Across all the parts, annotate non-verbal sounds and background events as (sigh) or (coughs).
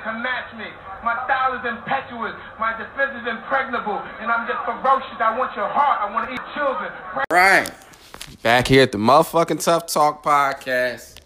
that can match me. My style is impetuous. My defense is impregnable. And I'm just ferocious. I want your heart. I want to eat children. Right. Back here at the motherfucking Tough Talk podcast.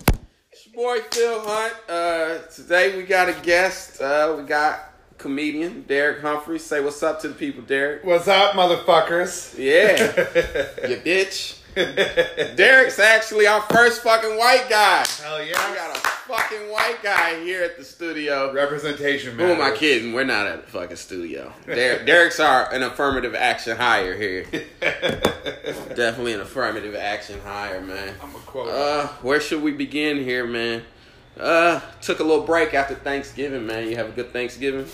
It's your boy Phil Hunt. Uh, today we got a guest. Uh, we got comedian Derek Humphrey. Say what's up to the people, Derek. What's up, motherfuckers? Yeah. (laughs) you bitch. (laughs) Derek's actually our first fucking white guy. Hell We yeah. got a fucking white guy here at the studio. Representation, man. Who am I kidding? We're not at the fucking studio. Derek, Derek's our an affirmative action hire here. (laughs) Definitely an affirmative action hire, man. I'm a quote. Uh, where should we begin here, man? Uh, took a little break after Thanksgiving, man. You have a good Thanksgiving?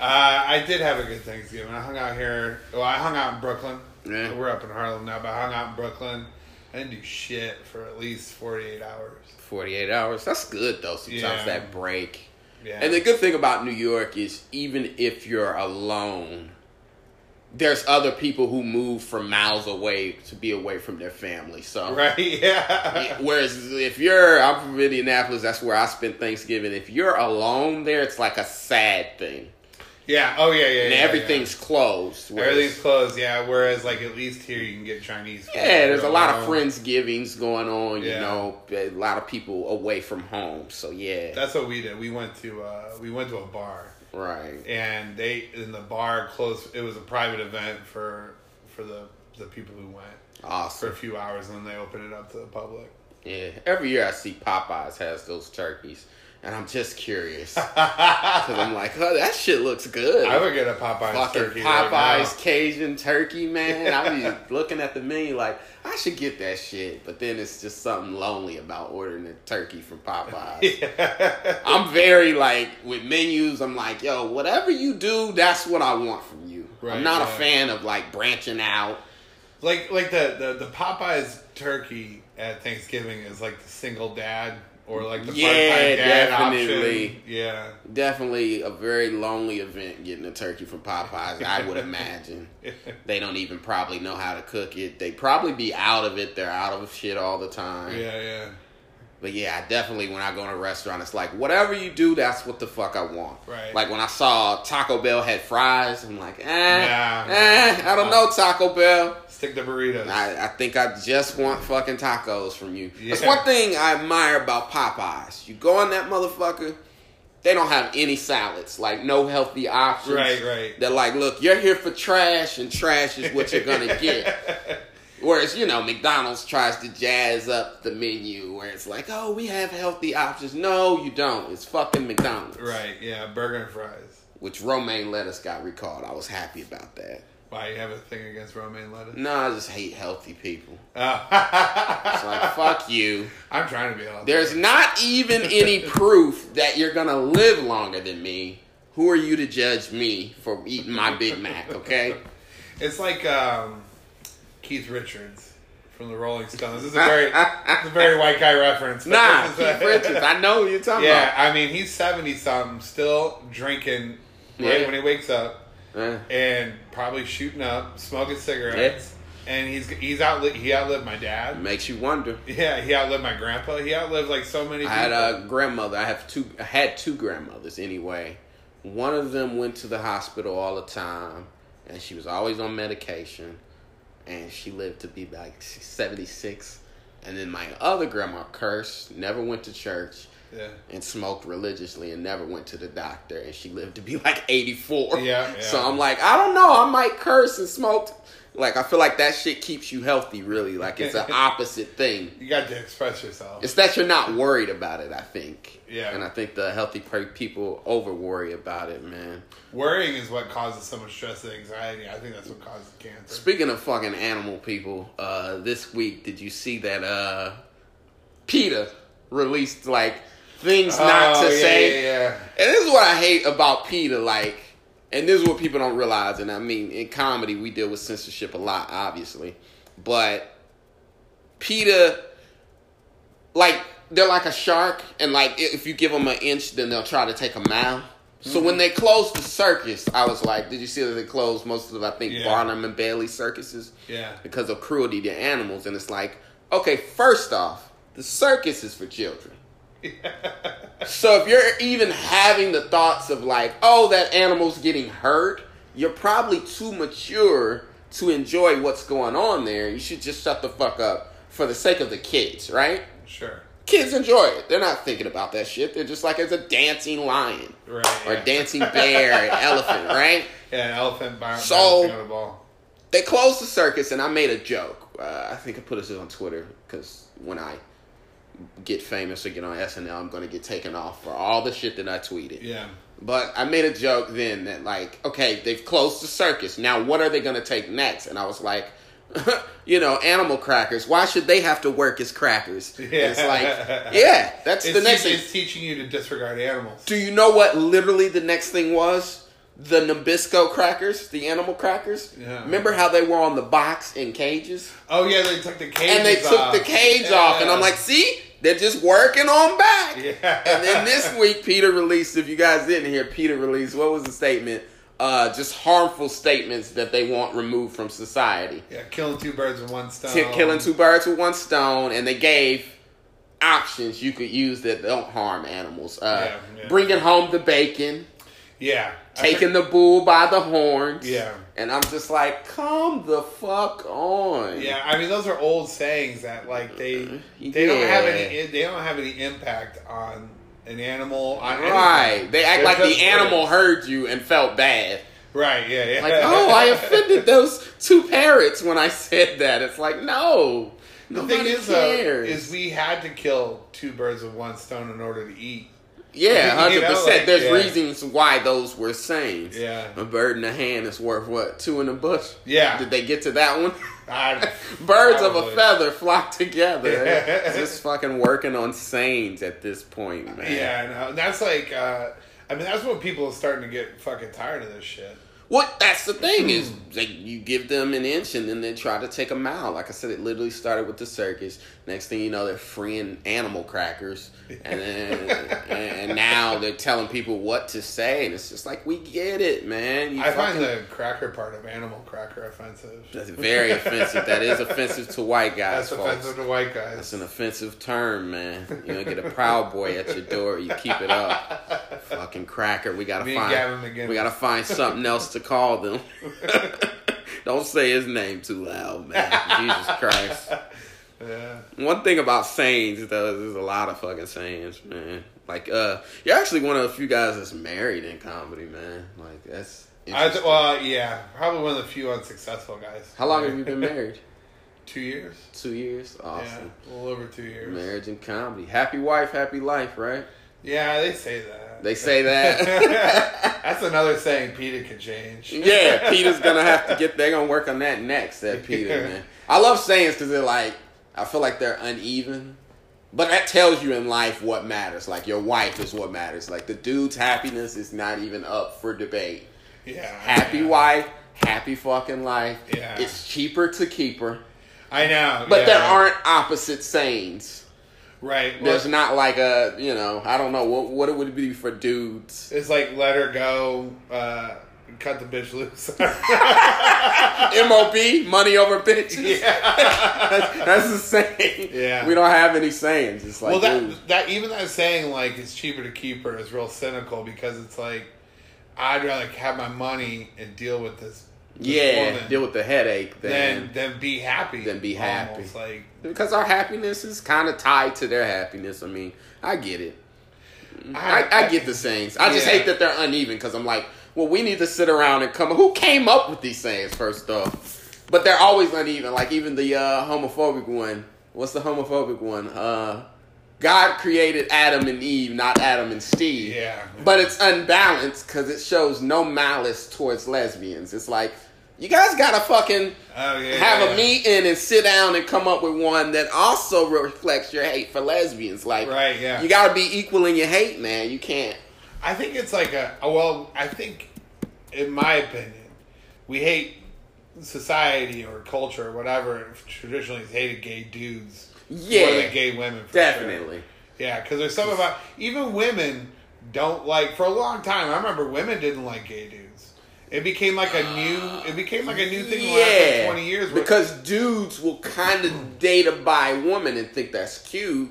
Uh, I did have a good Thanksgiving. I hung out here. Well, I hung out in Brooklyn. Yeah. We're up in Harlem now, but I hung out in Brooklyn. I didn't do shit for at least 48 hours. 48 hours. That's good, though, sometimes Yeah. that break. Yeah. And the good thing about New York is even if you're alone, there's other people who move from miles away to be away from their family. So (laughs) right? Yeah. Whereas if you're, I'm from Indianapolis, that's where I spend Thanksgiving. If you're alone there, it's like a sad thing. Yeah. Oh, yeah, yeah. And yeah, everything's closed. Yeah. whereas- Everything's closed, yeah. Whereas, like, at least here you can get Chinese food. yeah, there's a lot of Um, Friendsgivings going on, Yeah. you know, a lot of people away from home. So, yeah. That's what we did. We went to uh, we went to a bar. right. and they in the bar closed. It was a private event for for the the people who went Awesome. for a few hours, and then they opened it up to the public. Yeah. Every year I see Popeyes has those turkeys. And I'm just curious. (laughs) Because I'm like, oh, that shit looks good. I would get a Popeyes fucking turkey Popeyes right Cajun turkey, man. (laughs) I be looking at the menu like I should get that shit, but then it's just something lonely about ordering a turkey from Popeyes. (laughs) now. I'm very like with menus. I'm like, yo, whatever you do, that's what I want from you. I'm Right, not a fan of like branching out. like like the, the the Popeyes turkey at Thanksgiving is like the single dad or like the Yeah, definitely. option. Yeah. Definitely a very lonely event getting a turkey from Popeyes. I would imagine (laughs) they don't even probably know how to cook it. They probably be out of it. They're out of shit all the time. Yeah, yeah. But yeah, I definitely when I go to a restaurant, it's like whatever you do, that's what the fuck I want. Right. Like when I saw Taco Bell had fries, I'm like, eh, Nah. eh, I don't know Taco Bell. Stick to burritos. I, I think I just want fucking tacos from you. That's one thing I admire about Popeyes. You go on that motherfucker, they don't have any salads, like no healthy options. Right, right. They're like, look, you're here for trash, and trash is what you're gonna get. (laughs) Whereas, you know, McDonald's tries to jazz up the menu where it's like, oh, we have healthy options. No, you don't. It's fucking McDonald's. right. Yeah. Burger and fries. Which romaine lettuce got recalled. I was happy about that. Why you have a thing against romaine lettuce? No, I just hate healthy people. Oh. (laughs) It's like, fuck you. I'm trying to be healthy. There's not even any (laughs) proof that you're gonna live longer than me. Who are you to judge me for eating my Big Mac, okay? (laughs) It's like um, Keith Richards from the Rolling Stones. This is a very, (laughs) a very white guy reference. Nah, is a- Keith Richards. I know who you're talking about. yeah, I mean he's seventy something, still drinking right Yeah. when he wakes up, about. and probably shooting up, smoking cigarettes, and he's he's outlived he outlived my dad. makes you wonder. Yeah, he outlived my grandpa. He outlived like so many. I had a grandmother. I have two. I had two grandmothers anyway. One of them went to the hospital all the time, and she was always on medication, and she lived to be like seventy six. And then my other grandma cursed, never went to church, yeah. and smoked religiously, and never went to the doctor, and she lived to be like eighty four. Yeah, yeah. So I'm like, I don't know. I might curse and smoke. Like I feel like that shit keeps you healthy. Really, like it's an (laughs) opposite thing. You got to express yourself. It's that you're not worried about it, I think. Yeah. And I think the healthy people over worry about it, man. Worrying is what causes so much stress and anxiety. I think that's what causes cancer. Speaking of fucking animal people, uh, this week, did you see that uh, PETA released, like, things not Oh, to yeah, say? Yeah, yeah. And this is what I hate about PETA, like, and this is what people don't realize. And I mean, in comedy, we deal with censorship a lot, obviously. But PETA, like, they're like a shark, and like, if you give them an inch, then they'll try to take a mile. So when mm-hmm. they closed the circus, I was like, did you see that they closed most of, I think, Yeah. Barnum and Bailey circuses? Yeah. Because of cruelty to animals. And it's like, okay, first off, the circus is for children. (laughs) So if you're even having the thoughts of like, oh, that animal's getting hurt, you're probably too mature to enjoy what's going on there. You should just shut the fuck up for the sake of the kids, right? Sure. Kids enjoy it. They're not thinking about that shit. They're just like it's a dancing lion Right. or yeah. dancing bear, (laughs) elephant, right? Yeah, an elephant bar- So- on a ball. They closed the circus, and I made a joke. Uh, I think I put this on Twitter because when I get famous or get on SNL, I'm going to get taken off for all the shit that I tweeted. Yeah. But I made a joke then that like, okay, they've closed the circus. Now what are they gonna take next? And I was like, (laughs) you know, animal crackers. Why should they have to work as crackers? And (laughs) It's like, yeah, that's It's, the next teach- thing. it's teaching you to disregard animals. Do you know what literally the next thing was? The Nabisco crackers, the animal crackers. Yeah. Remember how they were on the box in cages? Oh yeah, they took the cage. and they took the cage off, and I'm like, see, they're just working on back. Yeah. And then this (laughs) week, PETA released. If you guys didn't hear, PETA released what was the statement? Uh, just harmful statements that they want removed from society. yeah, killing two birds with one stone. T- killing two birds with one stone, and they gave options you could use that don't harm animals. Uh, Yeah, yeah. Bringing home the bacon, Yeah, taking the bull by the horns. Yeah. And I'm just like, come the fuck on. Yeah, I mean those are old sayings that like they uh, they don't have any they don't have any impact on an animal on anything. Right. They act They're like the animal heard you and felt bad. Right. Yeah. Yeah. Like, oh, I offended (laughs) those two parrots when I said that. It's like, no. The thing is, is we had to kill two birds with one stone in order to eat. Yeah, hundred percent. There's yeah. reasons why those were sayings. Yeah. A bird in the hand is worth what? Two in the bush. Yeah. Did they get to that one? (laughs) I- (laughs) Birds of a feather flock together. (laughs) Yeah. Just fucking working on sayings at this point, man. Yeah, I know. That's like, uh, I mean, that's when people are starting to get fucking tired of this shit. What that's the thing is Hmm. like you give them an inch and then they try to take a mile. Like I said, it literally started with the circus. Next thing you know, they're freeing animal crackers, (laughs) and then and now they're telling people what to say, and it's just like we get it, man. You I find the cracker part of animal cracker offensive. that's very offensive. That is offensive to white guys, That's folks. offensive to white guys. That's an offensive term, man. You don't get a proud boy at your door. You keep it up. Fucking cracker. We gotta Me find. We gotta find something else to call them. (laughs) (laughs) don't say his name too loud, man. Jesus Christ. Yeah. One thing about sayings though, is there's a lot of fucking sayings, man. Like, uh, you're actually one of the few guys that's married in comedy, man. Like, that's. I, interesting. well, yeah, probably one of the few unsuccessful guys. How long have you been married? (laughs) Two years. Two years. Awesome. Yeah, a little over two years. Marriage and comedy. Happy wife, happy life, right? Yeah, they say that. They say that. (laughs) (laughs) That's another saying PETA could change. yeah, PETA's gonna have to get. They're gonna work on that next. That PETA man. I love sayings because they're like. I feel like they're uneven, but that tells you in life what matters. Like your wife is what matters. Like the dude's happiness is not even up for debate. Yeah. Happy yeah. wife, happy fucking life. Yeah. It's cheaper to keep her, I know. but yeah. there aren't opposite sayings. Right. Well, There's not like a you know I don't know what what it would be for dudes. It's like let her go, uh, cut the bitch loose. (laughs) MOB, money over bitches. yeah. that's, that's the saying. Yeah. We don't have any sayings. It's like, well, that that even that saying like it's cheaper to keep her is real cynical because it's like I'd rather have my money and deal with this. this yeah, woman deal with the headache than then. than be happy. Than be happy. Almost, like because our happiness is kind of tied to their happiness. I mean, I get it. I, I get the sayings. I just hate that they're uneven because I'm like, well, we need to sit around and come. Who came up with these sayings first off? But they're always uneven. Like even the uh, homophobic one. What's the homophobic one? Uh, God created Adam and Eve, not Adam and Steve. Yeah. But it's unbalanced because it shows no malice towards lesbians. It's like you guys gotta fucking Oh yeah. have yeah. a meeting and sit down and come up with one that also reflects your hate for lesbians. Like, Right, yeah. you gotta be equal in your hate, man. You can't. I think it's like a well. I think, in my opinion, we hate society or culture or whatever traditionally has hated gay dudes Yeah. more than gay women. For sure. Definitely. Yeah, because there's something about even women don't like for a long time. I remember women didn't like gay dudes. It became like a new. It became like a new thing Yeah, like, twenty years. Because dudes will kind of date a bi woman and think that's cute,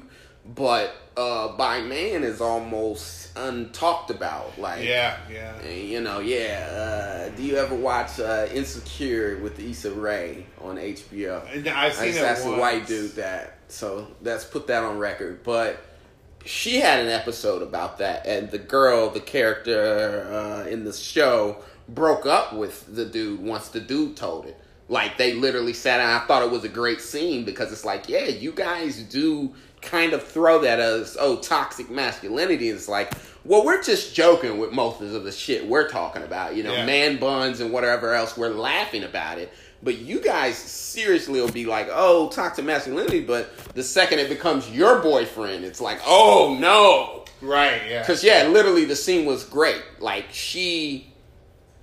but uh, bi man is almost untalked about. Like, Yeah, yeah. you know, yeah. Uh, do you ever watch uh, Insecure with Issa Rae on HBO? I've seen That's, it that's once. white dude that. So let's put that on record. But she had an episode about that, and the girl, the character uh, in the show, broke up with the dude once the dude told it. Like they literally sat down. I thought it was a great scene because it's like, yeah, you guys do kind of throw that as oh toxic masculinity. It's like, well, we're just joking with most of the shit we're talking about. You know, Yeah. man buns and whatever else. We're laughing about it. But you guys seriously will be like, oh, toxic masculinity. But the second it becomes your boyfriend, it's like, oh no. Right, yeah. Because yeah, literally the scene was great. Like she,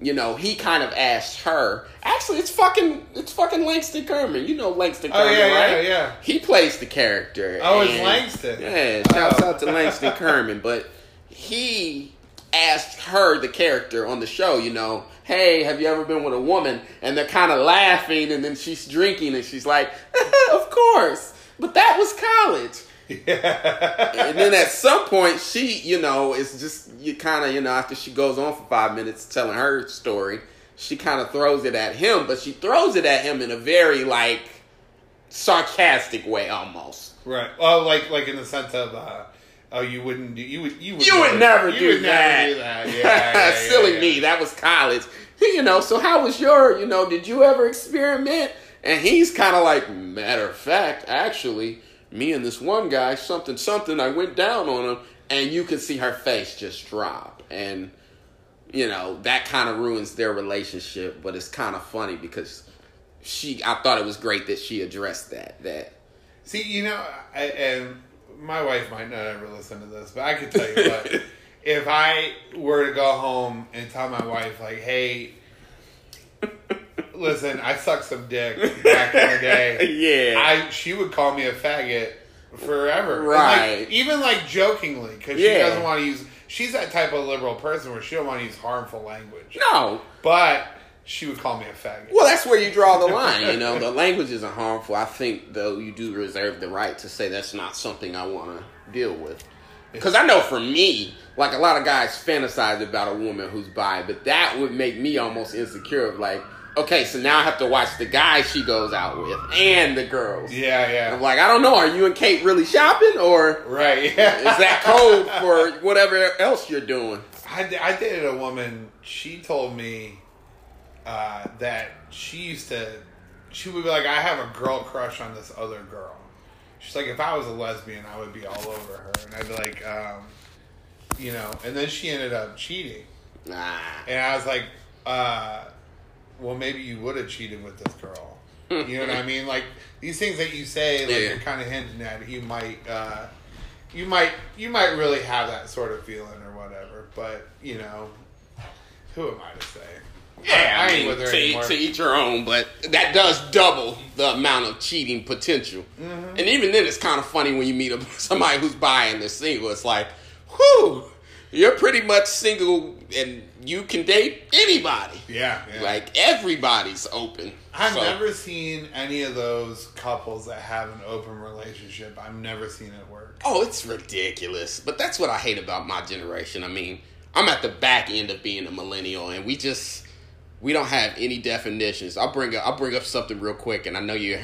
you know, he kind of asked her. Actually, it's fucking, it's fucking Langston Kerman. You know Langston Oh, Kerman, yeah, yeah, right? yeah. He plays the character. Oh, it's Langston. Yeah, shouts Oh. out to Langston (laughs) Kerman. But he asked her, the character on the show, you know, hey, have you ever been with a woman? And they're kind of laughing, and then she's drinking, and she's like, (laughs) of course. But that was college. And then at some point, she, you know, is just you kind of, you know, after she goes on for five minutes telling her story, she kind of throws it at him, but she throws it at him in a very like sarcastic way, almost. Right. Well, like like in the sense of, uh, oh, you wouldn't do you would you would You would never you do would that. Never do that. Yeah, yeah, (laughs) yeah, Silly yeah. me. That was college. You know. So how was your? You know, did you ever experiment? And he's kind of like, matter of fact, actually, me and this one guy, something, something. I went down on him, and you could see her face just drop, and you know that kind of ruins their relationship. But it's kind of funny because she. I thought it was great that she addressed that. That See, you know, I, and my wife might not ever listen to this, but I can tell you what. (laughs) if I were to go home and tell my wife, like, hey, listen, I sucked some dick back in the day. (laughs) yeah. I she would call me a faggot forever, Right. like, even like jokingly, because she doesn't want to use. She's that type of liberal person where she don't want to use harmful language, no. but she would call me a faggot. Well, that's where you draw the (laughs) line. You know, the language isn't harmful. I think, though, you do reserve the right to say that's not something I want to deal with. Because I know for me, like a lot of guys fantasize about a woman who's bi, but that would make me almost insecure. Of like, okay, so now I have to watch the guy she goes out with and the girls. Yeah, yeah, I'm like, I don't know. Are you and Kate really shopping, or right. Yeah, is that code for whatever else you're doing? I, I dated a woman. She told me uh, that she used to. She would be like, "I have a girl crush on this other girl." She's like, "If I was a lesbian, I would be all over her," and I'd be like, um, "You know." And then she ended up cheating, Nah. and I was like, uh, "Well, maybe you would have cheated with this girl." You know what I mean? Like these things that you say, like Yeah. you're kind of hinting at. You might, uh, you might, you might really have that sort of feeling or whatever. But you know, who am I to say? Yeah, I I, ain't mean, with her to, anymore. to each your own, but that does double the amount of cheating potential. Mm-hmm. And even then, it's kind of funny when you meet a, (laughs) somebody who's buying the single. It's like, whew, you're pretty much single and you can date anybody. Yeah, yeah. Like, everybody's open. I've So- never seen any of those couples that have an open relationship. I've never seen it work. Oh, it's ridiculous. But that's what I hate about my generation. I mean, I'm at the back end of being a millennial, and we just we don't have any definitions. I'll bring up I'll bring up something real quick, and I know you're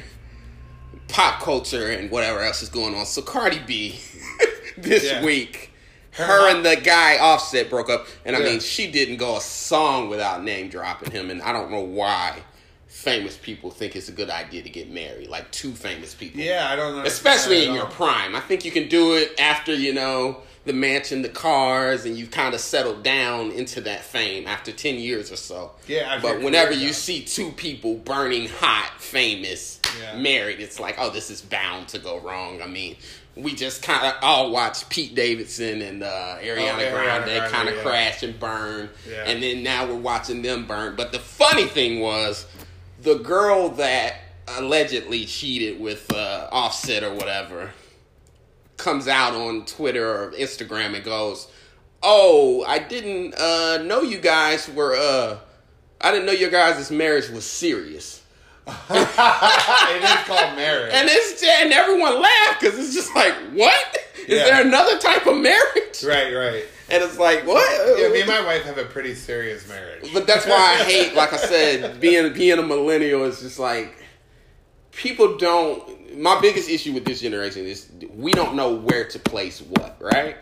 pop culture and whatever else is going on. So Cardi B (laughs) this Yeah. week. Her Her and the guy Offset broke up, and I Yeah. mean, she didn't go a song without name dropping him, and I don't know why famous people think it's a good idea to get married, like two famous people Yeah, I don't know. especially in your prime. I think you can do it after you know the mansion, the cars, and you've kind of settled down into that fame after ten years or so. Yeah, after but whenever you see two people burning hot, famous, Yeah. married, it's like, oh, this is bound to go wrong. I mean. We just kind of all watched Pete Davidson and uh, Ariana, Oh, Grande Grande, kind of yeah. crash and burn, Yeah. and then now we're watching them burn. But the funny thing was, the girl that allegedly cheated with uh, Offset or whatever comes out on Twitter or Instagram and goes, "Oh, I didn't uh, know you guys were. Uh, I didn't know your guys' marriage was serious." (laughs) it is called marriage. And it's and everyone laughed because it's just like, what? Is Yeah. there another type of marriage? right, right. And it's like, what? Yeah, me and my wife have a pretty serious marriage. But that's why I hate, (laughs) like I said, being being a millennial is just like people don't. My biggest issue with this generation is we don't know where to place what, right?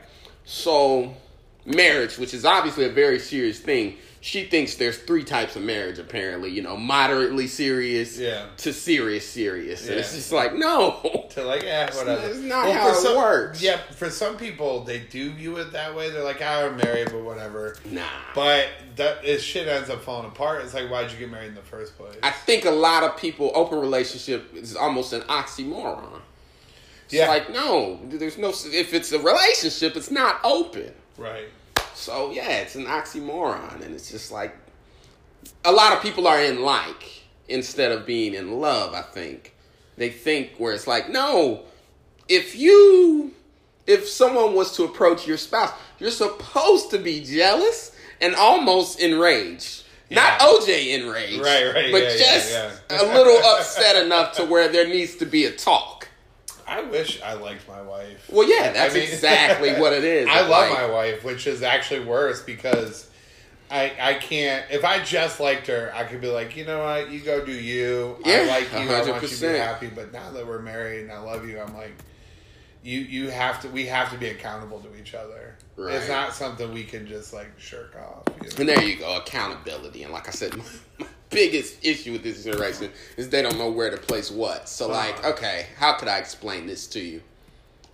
So marriage, which is obviously a very serious thing, she thinks there's three types of marriage. Apparently, you know, moderately serious Yeah. to serious serious, and it's just like no. to like, eh, whatever. it's not how for it some, works. Yeah, for some people, they do view it that way. They're like, "Ah, I'm married, but whatever. Nah. But that is shit ends up falling apart. It's like, why'd you get married in the first place? I think a lot of people open relationship is almost an oxymoron. It's Yeah. like no, there's no. If it's a relationship, it's not open. right. So yeah, it's an oxymoron, and it's just like a lot of people are in like instead of being in love. I think they think where it's like no, if you if someone was to approach your spouse, you're supposed to be jealous and almost enraged. Not OJ enraged, Right, right, but yeah, yeah, just yeah. a little upset enough to where there needs to be a talk. I wish I liked my wife. Well, yeah, that's I mean- exactly what it is. (laughs) I love like- my wife, which is actually worse because I I can't. If I just liked her, I could be like, you know what, you go do you. Yeah, I like you. I want you to be happy. But now that we're married and I love you, I'm like, you you have to. We have to be accountable to each other. Right. It's not something we can just like shirk off. you know? And there you go, accountability. And like I said, (laughs) my biggest issue with this generation is they don't know where to place what. So, like, okay, how could I explain this to you?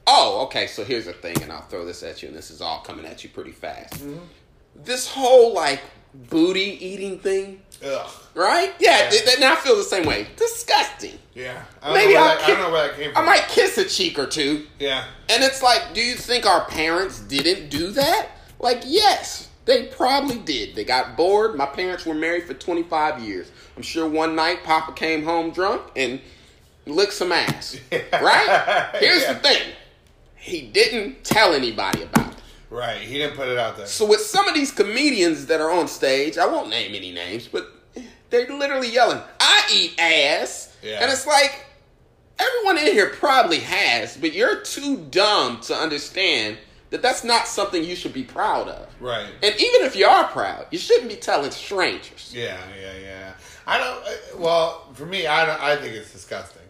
Oh, okay, so here's the thing, and I'll throw this at you, and this is all coming at you pretty fast. Mm-hmm. This whole, like, booty eating thing, Ugh. right? Yeah, Yeah. now I feel the same way. Disgusting. Yeah. I don't Maybe I'll that, I don't know where that came from. I might kiss a cheek or two. Yeah. And it's like, do you think our parents didn't do that? Like, yes, they probably did. They got bored. My parents were married for 25 years. I'm sure one night Papa came home drunk and licked some ass. (laughs) Right? Here's Yeah. the thing he didn't tell anybody about it. Right. He didn't put it out there. So, with some of these comedians that are on stage, I won't name any names, but they're literally yelling, I eat ass. Yeah. And it's like, everyone in here probably has, but you're too dumb to understand that that's not something you should be proud of. Right. And even if you are proud, you shouldn't be telling strangers. Yeah, yeah, yeah. I don't. uh, Well, for me, I don't. I think it's disgusting.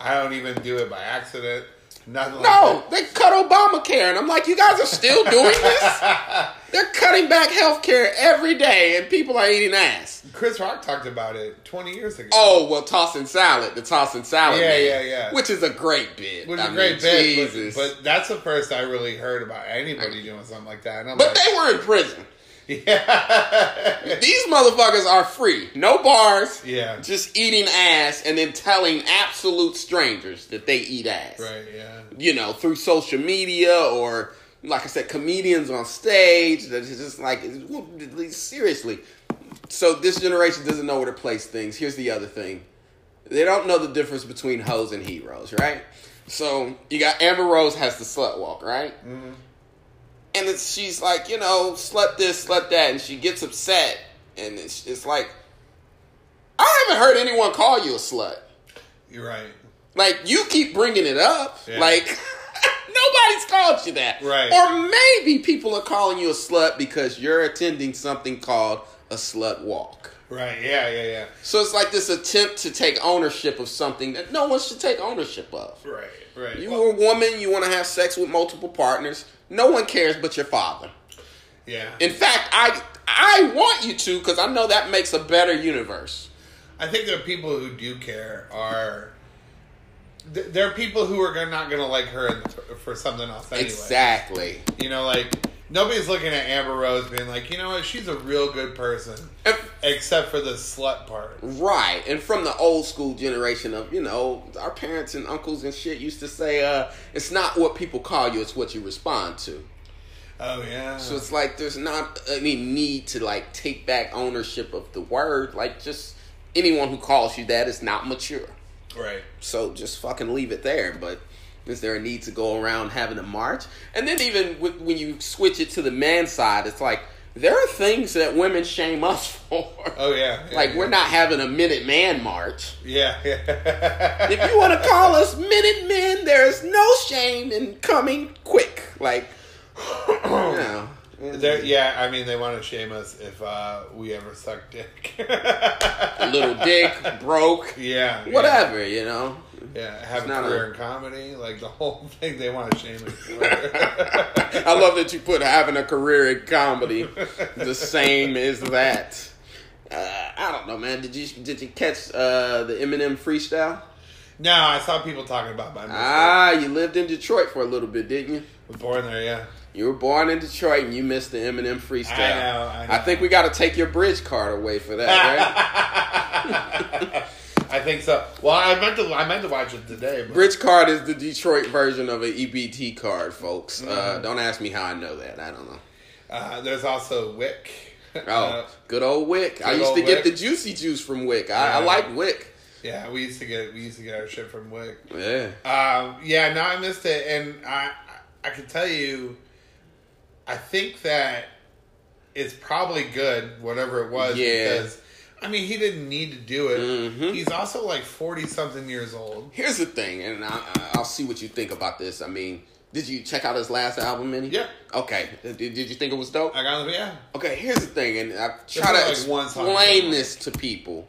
I don't even do it by accident. Nothing. No, Like they cut Obamacare, and I'm like, you guys are still doing this? (laughs) They're cutting back health care every day, and people are eating ass. Chris Rock talked about it 20 years ago. Oh well, tossing salad, the tossing salad, Yeah, man, yeah, yeah. which is a great bit. which is a great mean, bit. but- Jesus. But, that's the first I really heard about anybody doing something like that. But like, they were in prison. Yeah, These motherfuckers are free, no bars, yeah, just eating ass, and then telling absolute strangers that they eat ass. right, yeah, You know, through social media or, like I said, comedians on stage. That is just like seriously. So this generation doesn't know where to place things. Here's the other thing: they don't know the difference between hoes and heroes, right? So you got Amber Rose has the slut walk, right? Mhm. And it's, she's like, you know, slut this, slut that, and she gets upset, and it's, it's like, I haven't heard anyone call you a slut. you're right, Like you keep bringing it up, Yeah. like (laughs) nobody's called you that, Right. Or maybe people are calling you a slut because you're attending something called a slut walk. right, yeah, yeah, yeah, So it's like this attempt to take ownership of something that no one should take ownership of. right, right. You are a woman, you want to have sex with multiple partners. No one cares but your father. yeah, In fact, I I want you to because I know that makes a better universe. I think the people who do care are. There are people who are not going to like her for something else anyway. Exactly. You know, like nobody's looking at Amber Rose being like, you know what, she's a real good person, And- except for the slut part. Right, and from the old school generation of you know our parents and uncles and shit used to say, uh, "It's not what people call you; it's what you respond to." Oh yeah. So it's like there's not any need to like take back ownership of the word. Like just anyone who calls you that is not mature. right. So just fucking leave it there. But is there a need to go around having a march? And then even with, when you switch it to the man side, it's like there are things that women shame us (laughs) for. Oh yeah, yeah, like yeah. we're not having a Minute Man march. Yeah, yeah. (laughs) If you want to call us Minute Men, there is no shame in coming quick. Like, (clears throat) you know. There, yeah, I mean, they want to shame us if uh, we ever suck dick. (laughs) little dick broke, Yeah, yeah. whatever, you know. Yeah, have It's a career a- in comedy, like the whole (laughs) thing. They want to shame for. (laughs) I love that you put having a career in comedy the same as that. Uh, I don't know, man. Did you did you catch uh, the Eminem freestyle? no, I saw people talking about my. Ah, you lived in Detroit for a little bit, didn't you? was born there, yeah. You were born in Detroit and you missed the Eminem freestyle. I know, I know. think we got to take your bridge card away for that, right? (laughs) I think so. Well, I meant to. I meant to watch it today. But bridge card is the Detroit version of an EBT card, folks. Mm-hmm. Uh, don't ask me how I know that. I don't know. uh, there's also WIC. (laughs) Oh, Uh, good old WIC. I used to get WIC. the juicy juice from WIC. I, I like WIC. yeah, we used to get we used to get our shit from WIC. Yeah. Um, yeah, no, I missed it, and I I can tell you, I think that it's probably good, whatever it was, Yeah. because I mean he didn't need to do it. Mhm. He's also like forty something years old. Here's the thing, and I, I- I'll see what you think about this. I mean, did you check out his last album, Minnie? Yeah. Okay. Did, did you think it was dope? I got to yeah, Okay, here's the thing, and I try There's to like explain this to people.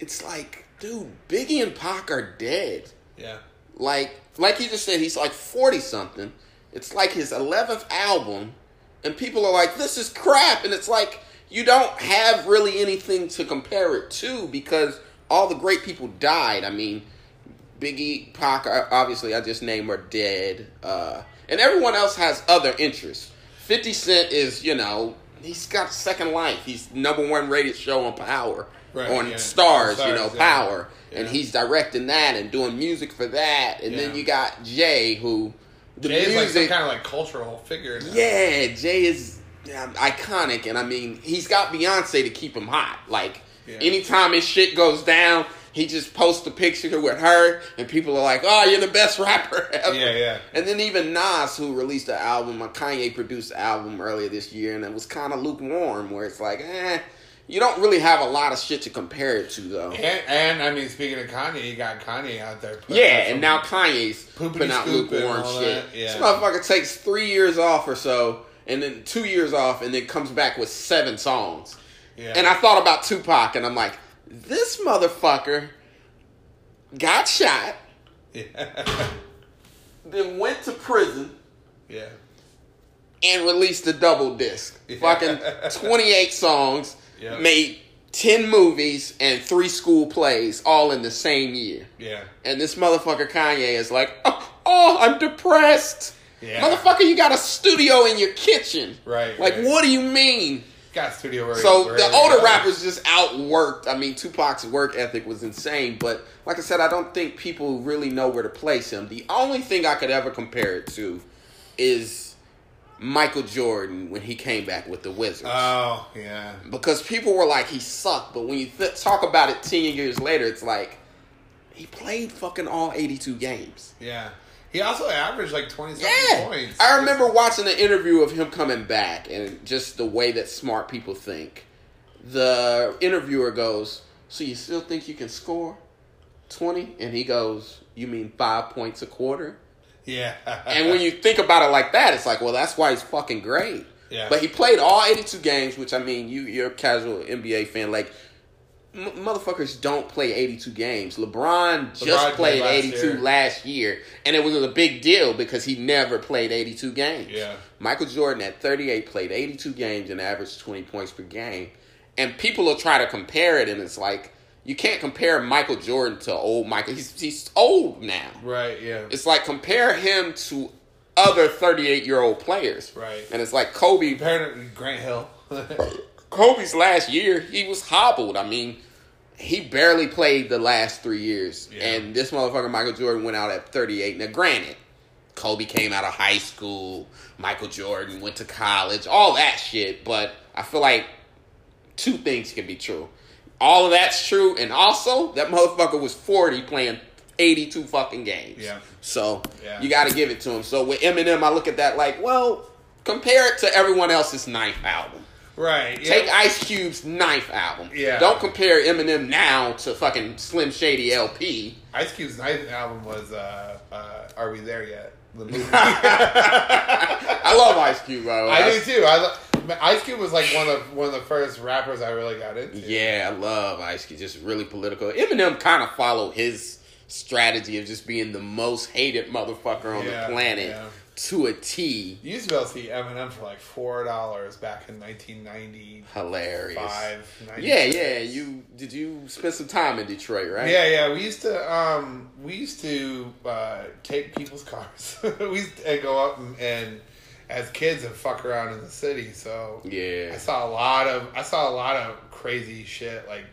It's like, dude, Biggie and Pac are dead. yeah, Like, like you just said, he's like forty something. It's like his eleventh album, and people are like, "This is crap," and it's like you don't have really anything to compare it to because all the great people died. I mean, Biggie, Pac, obviously, I just named are dead, uh, and everyone else has other interests. Fifty Cent is, you know, he's got Second Life. He's number one rated show on Power Right, on yeah. Starz, On you know, yeah. Power, and he's directing that and doing music for that. And then you got Jay, who the Jay's like some music, kind of like cultural figure. Now. yeah, Jay is um, iconic, and I mean, he's got Beyonce to keep him hot. Like Yeah. anytime his shit goes down, he just posts a picture with her, and people are like, "Oh, you're the best (laughs) rapper ever." Yeah, yeah. And then even Nas, who released an album, a Kanye produced album earlier this year, and it was kind of lukewarm, where it's like, eh, you don't really have a lot of shit to compare it to, though. And, and I mean, speaking of Kanye, you got Kanye out there. putting Yeah, and now Kanye's putting out lukewarm shit. yeah. This motherfucker takes three years off or so, and then two years off, and then comes back with seven songs. yeah. And I thought about Tupac, and I'm like, this motherfucker got shot, yeah, then went to prison, yeah, and released a double disc. Yeah. Fucking 28 (laughs) songs, Yeah. made 10 movies, and three school plays all in the same year. yeah. And this motherfucker Kanye is like, oh, oh, I'm depressed. Yeah. Motherfucker, you got a studio in your kitchen. Right, Like, right. what do you mean? Got a studio where So where the older rappers just outworked. I mean, Tupac's work ethic was insane, but like I said, I don't think people really know where to place him. The only thing I could ever compare it to is Michael Jordan when he came back with the Wizards. Oh yeah, because people were like he sucked, but when you th- talk about it ten years later, it's like he played fucking all eighty-two games. yeah. He also averaged like twenty something Yeah, points. I remember watching an interview of him coming back, and just the way that smart people think. The interviewer goes, "So you still think you can score 20? And he goes, "You mean five points a quarter?" Yeah. And when you think about it like that, it's like, well, that's why he's fucking great. Yeah. But he played all 82 games, which I mean, you you're a casual NBA fan, like m- motherfuckers don't play 82 games. LeBron just LeBron played played last 82 year. last year, and it was a big deal because he never played 82 games. Yeah. Michael Jordan at 38 played 82 games and averaged 20 points per game. And people will try to compare it, and it's like you can't compare Michael Jordan to old Michael. He's he's old now. right. Yeah. It's like compare him to other 38 year old players. Right. And it's like Kobe. Compared to Grant Hill. (laughs) Kobe's last year, he was hobbled. I mean, he barely played the last three years. Yeah. And this motherfucker, Michael Jordan, went out at 38. Now, granted, Kobe came out of high school. Michael Jordan went to college. All that shit. But I feel like two things can be true. All of that's true. And also, that motherfucker was 40 playing 82 fucking games. Yeah. So Yeah. you got to give it to him. So with Eminem, I look at that like, well, compare it to everyone else's ninth album. Right. Yeah. Take Ice Cube's Knife album. Yeah. Don't compare Eminem now to fucking Slim Shady LP. Ice Cube's ninth album was uh, uh, "Are We There Yet?" The (laughs) movie. I love Ice Cube, bro. I do too. I lo- Ice Cube was like one of one of the first rappers I really got into. Yeah, I love Ice Cube. Just really political. Eminem kind of followed his strategy of just being the most hated motherfucker on Yeah, the planet yeah. To a T. You used to be able to see Eminem for like four dollars back in 1990. Hilarious. 96. Yeah, yeah. You did you spend some time in Detroit, right? Yeah, yeah. We used to um we used to uh, take people's (laughs) cars. we used to go up and, and as kids and fuck around in the city. So yeah, I saw a lot of I saw a lot of crazy shit like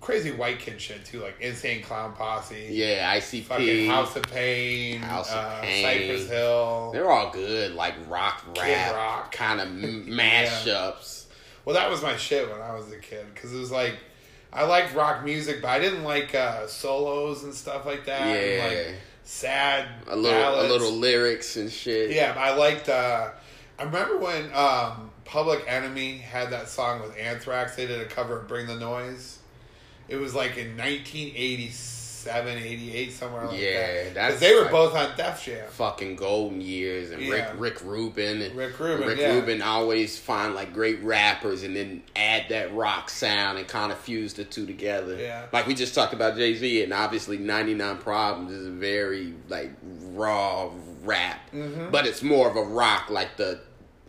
crazy white kid shit too, like Insane Clown Posse. Yeah, ICP. Fucking House of Pain, House of uh, Pain. Cypress Hill. They're all good, like rock rap Rock. kind of (laughs) mashups. Well, that was my shit when I was a kid because it was like I liked rock music, but I didn't like uh, solos and stuff like that. and, Yeah. like sad A little, a little lyrics and shit. Yeah, I liked. Uh, I remember when um, Public Enemy had that song with Anthrax. They did a cover of "Bring the Noise." It was like in 1987, 88, somewhere like Yeah, that. that's Because they were like- both on Def Jam. Fucking golden years and Rick Rick Rubin and Rick Rubin, Rick yeah. Rubin always find like great rappers and then add that rock sound and kind of fuse the two together. Yeah. Like we just talked about Jay Z and obviously 99 Problems is a very like raw rap, Mm-hmm. but it's more of a rock like the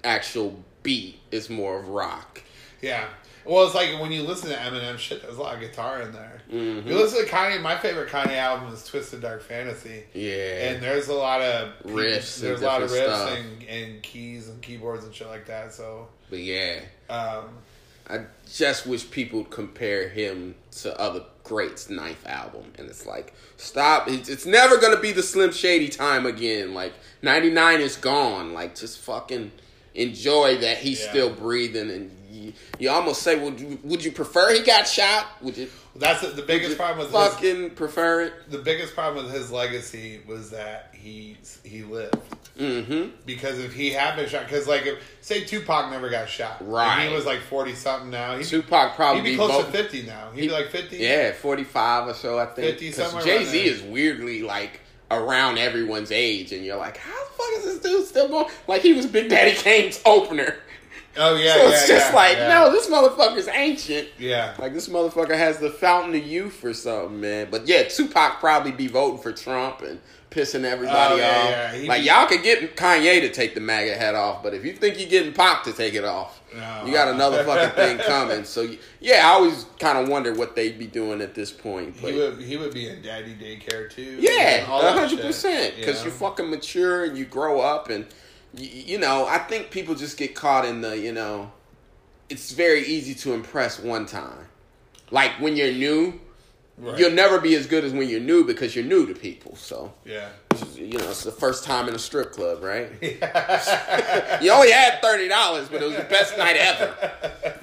actual beat is more of rock. Yeah. Well, it's like when you listen to Eminem shit, there's a lot of guitar in there. Mhm. You listen to Kanye. My favorite Kanye album is Twisted Dark Fantasy. Yeah. And there's a lot of Riffs and There's a lot of riffs and, and keys and keyboards and shit like that. So, but yeah. um, I just wish people would compare him to other greats' Knife album, and it's like, stop! It's, it's never gonna be the Slim Shady time again. Like '99 is gone. Like just fucking enjoy that he's Yeah. still breathing, and you, you almost say, would you, would you prefer he got shot? Would you? that's the, the biggest problem with his, fucking prefer it. the biggest problem with his legacy was that he he lived. Mm-hmm. Because if he had been shot, because like if say Tupac never got shot, and Right. he was like forty something now. He'd, Tupac probably he'd be close vote- to fifty now. He'd be like fifty. Yeah, 45 or so, I think. 50, Because somewhere Jay-Z is weirdly like around everyone's age, and you're like, how the fuck is this dude still going? Like, he was Big Daddy Kane's (laughs) opener. Oh yeah, (laughs) so yeah, it's just yeah, like, yeah. no, this motherfucker's ancient. Yeah. Like, this motherfucker has the fountain of youth or something, man. But yeah, Tupac probably be voting for Trump and pissing everybody Oh, yeah, off. yeah. Like, y'all could get Kanye to take the MAGA hat off, but if you think you're getting Pac to take it off, No. you got another (laughs) fucking thing coming. So, yeah, I always kind of wonder what they'd be doing at this point. But He would he would be in daddy daycare too. yeah, hundred percent. Because you fucking mature and you grow up, and you, you know, I think people just get caught in the, you know, it's very easy to impress one time. Like when you're new, Right. you'll never be as good as when you're new because you're new to people. So yeah. you know, it's the first time in a strip club, right? (laughs) (laughs) you only had thirty dollars, but it was the best night ever.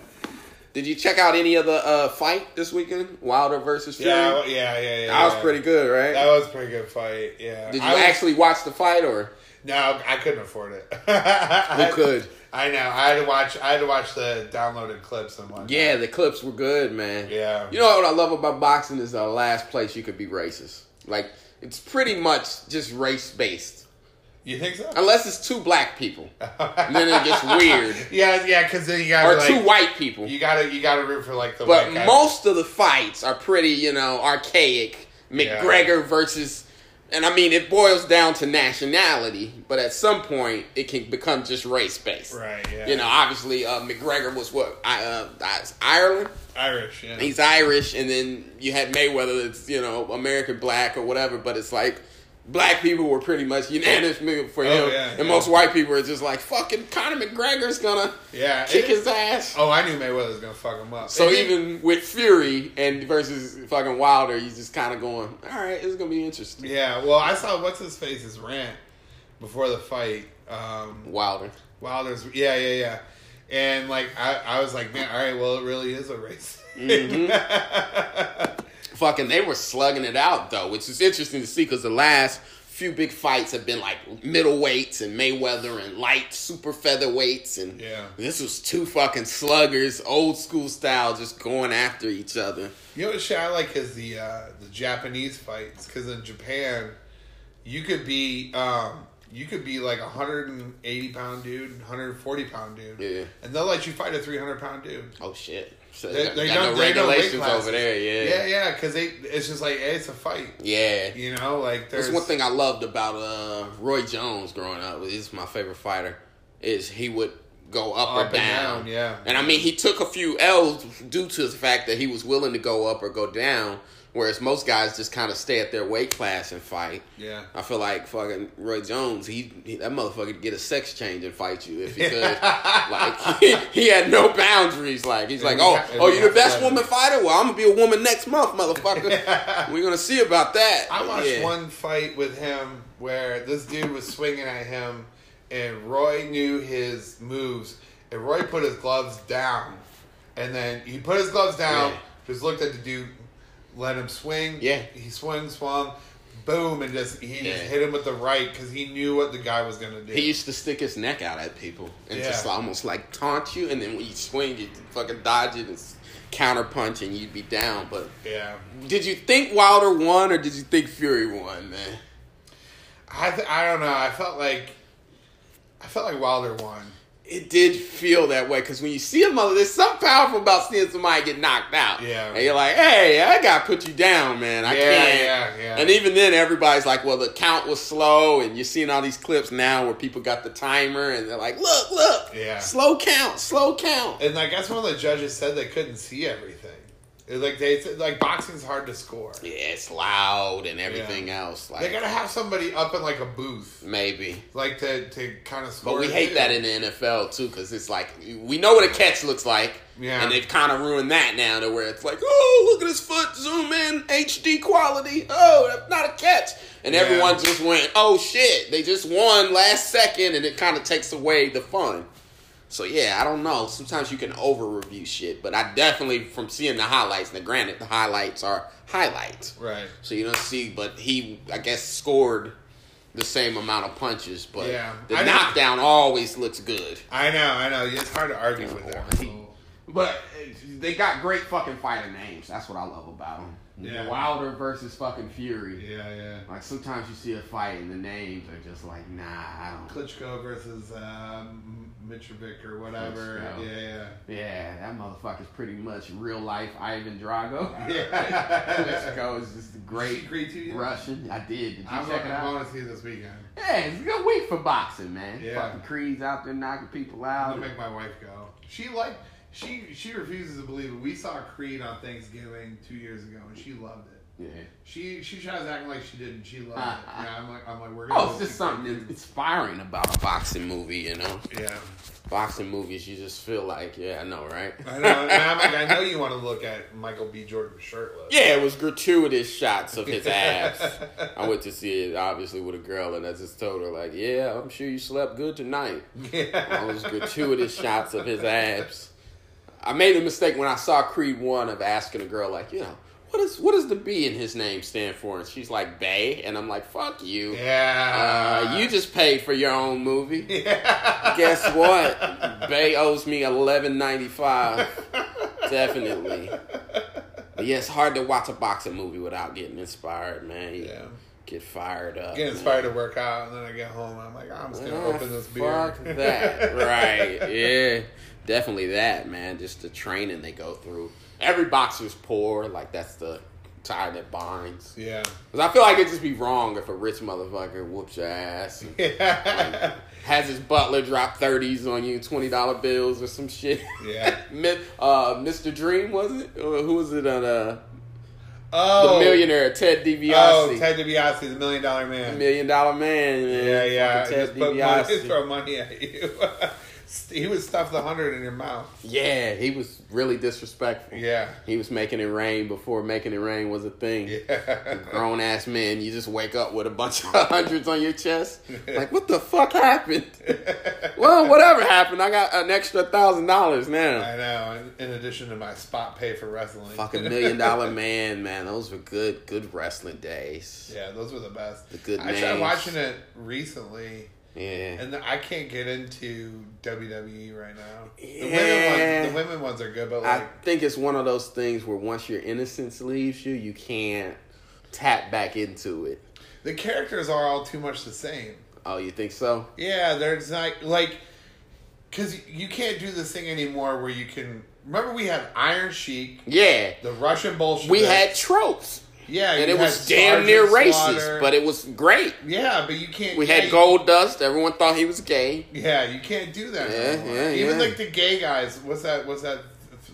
Did you check out any of the uh, fight this weekend? Wilder versus Fury. Yeah, yeah, yeah, yeah. that was yeah. pretty good, right? That was a pretty good fight. Yeah. Did you I was- actually watch the fight or? No, I couldn't afford it. Who could? (laughs) I know. I had to watch. I had to watch the downloaded clips and whatnot. Yeah, the clips were good, man. Yeah. You know what I love about boxing is the last place you could be racist. Like it's pretty much just race based, You think so? unless it's two black people, and then it gets weird, (laughs) Yeah, yeah. Because then you got or like, two white people. You gotta you gotta root for like the. But most of the fights are pretty, you know, archaic. Yeah. McGregor versus, and I mean, it boils down to nationality, but at some point it can become just race based. Right. Yeah. You know, obviously uh, McGregor was what I, uh, Ireland. Irish. Yeah. He's Irish, and then you had Mayweather. That's you know American black or whatever, but it's like black people were pretty much unanimous (laughs) for him, Oh, yeah, and yeah. most white people are just like fucking Conor McGregor's gonna yeah. kick his ass. Oh, I knew Mayweather was gonna fuck him up. So It even with Fury and versus fucking Wilder, he's just kind of going, all right, it's gonna be interesting. Yeah. Well, I saw what's his face's rant before the fight. Um, Wilder. Wilder's. Yeah, yeah, yeah. And like I, I was like, man, all right, well, it really is a race. Mm-hmm. (laughs) Fucking, they were slugging it out though, which is interesting to see because the last few big fights have been like middleweights and Mayweather and light super featherweights and Yeah. this was two fucking sluggers, old school style, just going after each other. You know what shit I like is the uh, the Japanese fights because in Japan, you could be um, you could be like a hundred and eighty pound dude, hundred and forty pound dude, Yeah. and they'll let you fight a three hundred pound dude. Oh shit! So They, got, they got don't, no they don't regulations over there. Yeah, yeah, yeah, because they it's just like it's a fight. yeah. You know, like there's That's one thing I loved about uh, Roy Jones growing up. He's my favorite fighter. Is he would go up, Up or and down. down, yeah. And I mean, he took a few L's due to the fact that he was willing to go up or go down, whereas most guys just kind of stay at their weight class and fight. Yeah. I feel like fucking Roy Jones, he, he that motherfucker could get a sex change and fight you if he (laughs) could. like he, he had no boundaries. Like he's like, oh, ha- and oh, we you the best woman fighter? Well, I'm gonna be a woman next month, motherfucker. (laughs) We're gonna see about that. I But watched yeah. one fight with him where this dude was swinging at him, and Roy knew his moves, and Roy put his gloves down, and then he put his gloves down, Yeah. just looked at the dude, let him swing. Yeah. he swung, swung, boom, and just he Yeah. just hit him with the right because he knew what the guy was gonna do. He used to stick his neck out at people and Yeah. just almost like taunt you, and then when you swing, you fucking dodge it and counter punch, and you'd be down. But yeah, did you think Wilder won, or did you think Fury won, man? I th- I don't know. I felt like I felt like Wilder won. It did feel that way because when you see a mother, there's something powerful about seeing somebody get knocked out. Yeah. and you're like, "Hey, I gotta put you down, man. I Yeah, can't." yeah, yeah. And even then, everybody's like, "Well, the count was slow," and you're seeing all these clips now where people got the timer and they're like, "Look, look, Yeah. slow count, slow count." And I guess one of the judges said they couldn't see everything. It, like they like boxing's hard to score. Yeah, it's loud and everything else. Like They gotta have somebody up in like a booth, maybe. like to to kind of score. But we hate too. that in the NFL too, because it's like we know what a catch looks like, Yeah. and they've kind of ruined that now to where it's like, oh, look at his foot, zoom in, HD quality. Oh, not a catch, and Yeah. everyone just went, oh shit, they just won last second, and it kind of takes away the fun. So yeah, I don't know. Sometimes you can over review shit, but I definitely from seeing the highlights. Now, granted, the highlights are highlights, right. so you don't see. But he, I guess, scored the same amount of punches. But Yeah. the I know- knockdown always looks good. I know, I know. It's hard to argue with them. But they got great fucking fighter names. That's what I love about them. Yeah. Wilder versus fucking Fury. Yeah, yeah. Like sometimes you see a fight and the names are just like, nah, I don't. Klitschko versus um, Mitrovic or whatever. Yeah, Yeah, that motherfucker's pretty much real life Ivan Drago. (laughs) yeah. (laughs) Klitschko is just a great to? Russian. I did. Did you I'm check it out? forward to see this weekend. Yeah, it's a good week for boxing, man. Yeah. Fucking Creed's out there knocking people out. I'm out. gonna make my wife go. She like she she refuses to believe it. We saw Creed on Thanksgiving two years ago, and she loved it. Yeah. She she tries acting like she didn't. She loved it. Uh-huh. Yeah, I'm like I'm like we're oh, gonna. Oh, it's just something inspiring about a boxing movie, you know? Yeah, Boxing movies, you just feel like, yeah, I know, right? I know. And I'm like, I know you want to look at Michael B. Jordan shirtless. Yeah, it was gratuitous shots of his abs. (laughs) I went to see it obviously with a girl, and I just told her like, "Yeah, I'm sure you slept good tonight." Yeah. All those gratuitous shots of his abs. I made a mistake when I saw Creed One of asking a girl like, you know, what is what does the B in his name stand for? And she's like, Bay, and I'm like, fuck you. Yeah. Uh, you just paid for your own movie. (laughs) Yeah. Guess what? Bay owes me eleven ninety five. Definitely. But yeah, it's hard to watch a boxing movie without getting inspired, man. You Yeah. Get fired up. Get man. inspired to work out, and then I get home, and I'm like, I'm just gonna Ah, open this beer. Fuck that. (laughs) right. Yeah. Definitely that, man. Just the training they go through. Every boxer's poor. Like, that's the tie that binds. Yeah. Because I feel like it'd just be wrong if a rich motherfucker whoops your ass. and Yeah. (laughs) has his butler drop 30s on you, $20 bills or some shit. Yeah. (laughs) Uh, Mr. Dream, was it? Who was it on uh, Oh. The Millionaire, Ted DiBiase? Oh, Ted DiBiase, the Million Dollar Man. Million Dollar Man, man. Yeah, yeah. Ted Just put money, DiBiase. throw money at you. (laughs) he would stuff the hundred in your mouth. Yeah, he was really disrespectful. Yeah. He was making it rain before making it rain was a thing. Yeah. (laughs) Grown ass man, you just wake up with a bunch of (laughs) hundreds on your chest. Like, what the fuck happened? (laughs) well, whatever happened, I got an extra thousand dollars now. I know. In, addition to my spot pay for wrestling. Fucking million dollar man, man. Those were good, good wrestling days. Yeah, those were the best. The good I tried watching it recently, Yeah. and I can't get into WWE right now. The Yeah. women ones, the women ones are good, but I think it's one of those things where once your innocence leaves you, you can't tap back into it. the characters are all too much the same. Oh, you think so? Yeah, there's not like because you can't do this thing anymore where you can. Remember, we had Iron Sheik, Yeah. the Russian bullshit. We had tropes. Yeah, And it was damn near racist, Slaughter. but it was great. yeah, but you can't. We yeah, had you- Goldust. Everyone thought he was gay. Yeah, you can't do that. Yeah, no yeah, Even yeah. like the gay guys. What's that? What's that?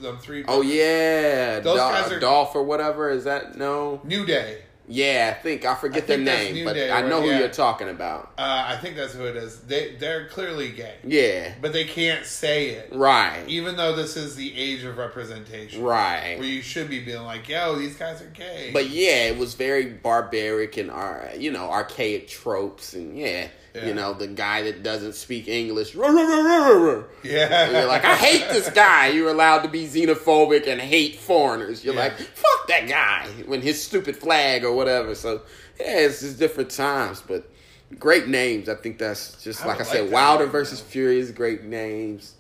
Them three. Oh yeah, Those guys are- Dolph or whatever. Is that no? New Day. Yeah, I think I forget I their name, but Day, I know right? who Yeah. you're talking about. Uh, I think that's who it is. They they're clearly gay, Yeah, but they can't say it, right, even though this is the age of representation, right. Where you should be being like, "Yo, these guys are gay." But yeah, it was very barbaric and uh, you know archaic tropes and yeah, Yeah. you know the guy that doesn't speak English. "Ruh, ruh, ruh, ruh, ruh, ruh." yeah, And you're like, I hate this guy. You're allowed to be xenophobic and hate foreigners. You're Yeah. like, fuck that guy when his stupid flag or whatever. So yeah, it's just different times, but great names. I think that's just I like I said. like Wilder name, versus. Fury is great names.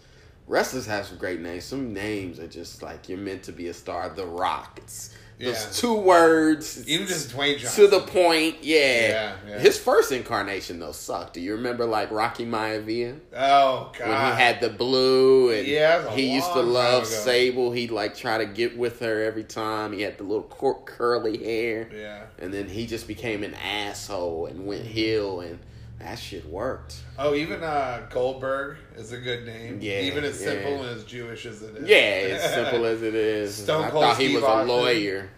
Wrestlers have some great names. Some names are just like you're meant to be a star. The Rock. It's Yeah. those two words. Even just Dwayne Johnson to the point. Yeah. Yeah. His first incarnation though sucked. Do you remember like Rocky Maivia? Oh God. when he had the blue and Yeah, that was a he used to love. Sable. He'd like try to get with her every time. He had the little cur- curly hair, Yeah. and then he just became an asshole and went heel, and that shit worked. Oh, even uh, Goldberg is a good name. Yeah, Even as yeah. simple and as Jewish as it is. Yeah, as (laughs) simple as it is. Stone Cold I thought he Steve was Austin. a lawyer.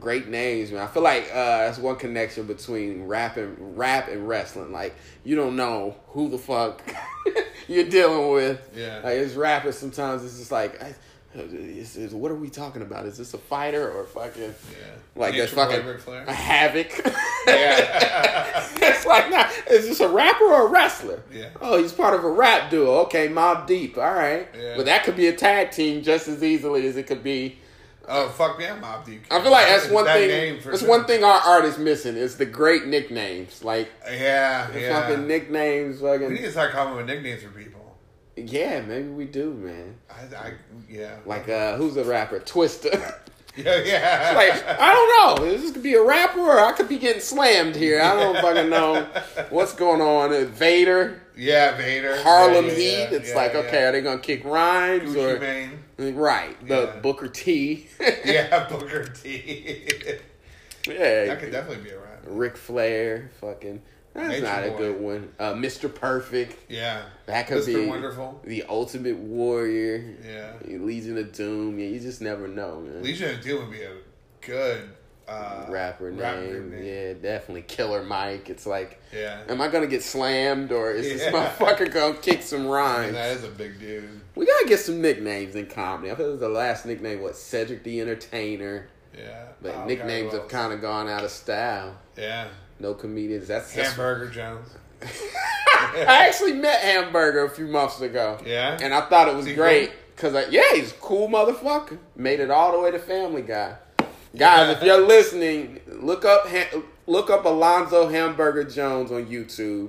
Great names, man. I feel like uh, that's one connection between rap and rap and wrestling. Like you don't know who the fuck (laughs) you're dealing with. Yeah. Like it's rappers, sometimes it's just like, I- is, is, what are we talking about? Is this a fighter or fucking Yeah. like Nature Boy fucking a havoc? (laughs) Yeah. (laughs) it's like, nah, is this a rapper or a wrestler? Yeah. Oh, he's part of a rap duo. Okay, Mobb Deep. All right. Yeah. But that could be a tag team just as easily as it could be. Oh fuck yeah, Mobb Deep. I feel like that's one That thing. That's sure. one thing our art is missing. Is the great nicknames. Like Yeah, the yeah. fucking nicknames. we need Fucking to start coming with nicknames for people. Yeah. Maybe we do, man. I, I yeah. Like uh, who's the rapper? Twister. (laughs) yeah, yeah. like I don't know. This could be a rapper, or I could be getting slammed here. I don't fucking (laughs) know what's going on. Vader, yeah, Vader, Harlem yeah, Heat. yeah, it's yeah, like okay, are they gonna kick rhymes Gucci or Mane. right? The. Booker T. Yeah, Booker T. (laughs) yeah. that could definitely be a rapper. Ric Flair. Fucking. That's Nature not a Boy. good one. Uh, Mr. Perfect. Yeah. That could Mr. be Wonderful. the Ultimate Warrior. Yeah. Legion of Doom. Yeah, you just never know, man. Legion of Doom would be a good uh, rapper name. rapper name. Yeah, definitely Killer Mike. It's like, Yeah. am I gonna get slammed or is this Yeah. motherfucker gonna kick some rhymes? that is a big dude. we gotta get some nicknames in comedy. I feel the last nickname was Cedric the Entertainer, Yeah. but Oh, nicknames have kind of gone out of style. Yeah. No comedians. That's, that's Hamburger Jones. (laughs) I actually met Hamburger a few months ago. Yeah? And I thought it was great because, yeah, he's a cool motherfucker. Made it all the way to Family Guy. Guys, if you're listening, look up look up Alonzo Hamburger Jones on YouTube,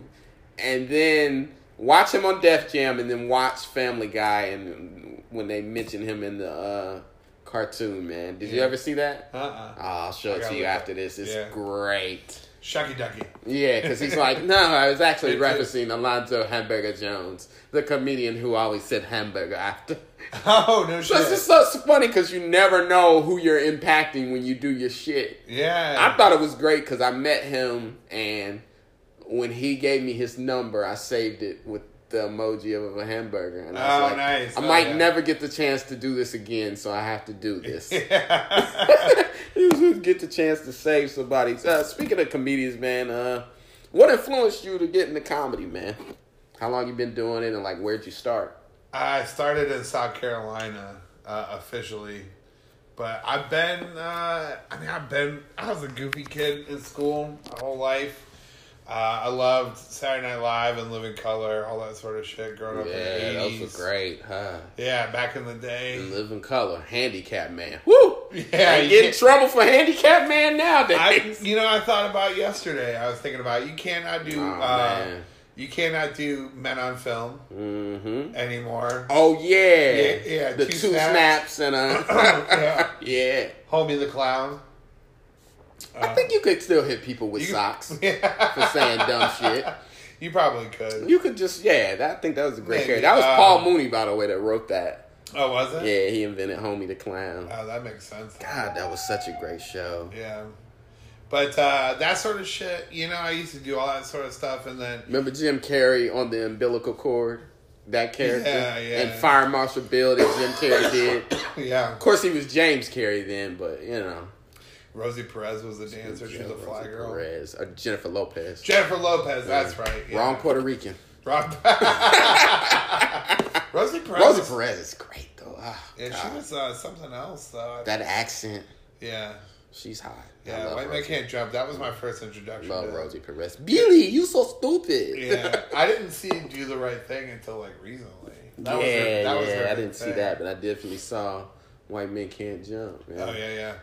and then watch him on Def Jam, and then watch Family Guy, and when they mention him in the uh, cartoon, man. Did you ever see that? Uh-uh. Oh, I'll show it gotta you after this. It's Yeah. great. Shucky Ducky. Yeah, because he's like, no, I was actually (laughs) referencing Alonzo Hamburger Jones, the comedian who always said hamburger after. (laughs) Oh, no So shit. it's just so funny because you never know who you're impacting when you do your shit. yeah. I thought it was great because I met him and when he gave me his number, I saved it with the emoji of a hamburger. And I was Oh, like, nice. I Oh, might yeah. never get the chance to do this again, so I have to do (laughs) this. (laughs) you just get the chance to save somebody. Uh, speaking of comedians, man, uh, what influenced you to get into comedy, man? How long you been doing it, and like where'd you start? I started in South Carolina uh, officially, but I've been. Uh, I mean, I've been. I was a goofy kid in school my whole life. Uh, I loved Saturday Night Live and Living Color, all that sort of shit. Growing up in the Yeah, those were great, huh? Yeah, back in the day. Live in color, handicap man. Woo! (laughs) Yeah, I you get in trouble for handicap man I, nowadays. you know, I thought about yesterday. I was thinking about you cannot do. Oh, uh, you cannot do men on film mm-hmm. anymore. Oh yeah, Yeah, yeah, The two two, snaps. snaps. and a (coughs) yeah, (coughs) yeah. Homie the Clown. I think you could still hit people with You- socks (laughs) Yeah. for saying dumb shit. You probably could. You could just yeah. That, I think that was a great Maybe, character. That was um, Paul Mooney, by the way, that wrote that. Oh, was it? Yeah, he invented Homie the Clown. Oh, that makes sense. God, that was such a great show. Yeah. But uh, that sort of shit, you know, I used to do all that sort of stuff, and then Remember Jim Carrey on the umbilical cord? That character? Yeah, yeah. And Fire Marshal Bill that Jim Carrey did. (coughs) yeah, Of course, he was James Carrey then, but you know. Rosie Perez was the dancer. She was a fly Rosie girl. Perez, or Jennifer Lopez. Jennifer Lopez, that's right. Yeah. Wrong Puerto Rican. Wrong. (laughs) Rosie Perez. Rosie Perez is great though. Ah, Yeah, she was uh, something else though. that accent. yeah, She's hot. Yeah. White Man Can't Jump. That was my first introduction. Love to Rosie Perez. Billy, you so stupid. Yeah, I didn't see Do the Right Thing until like recently. That yeah, was her, that was her yeah. I didn't see that, but I definitely saw White Men Can't Jump. Oh yeah, yeah.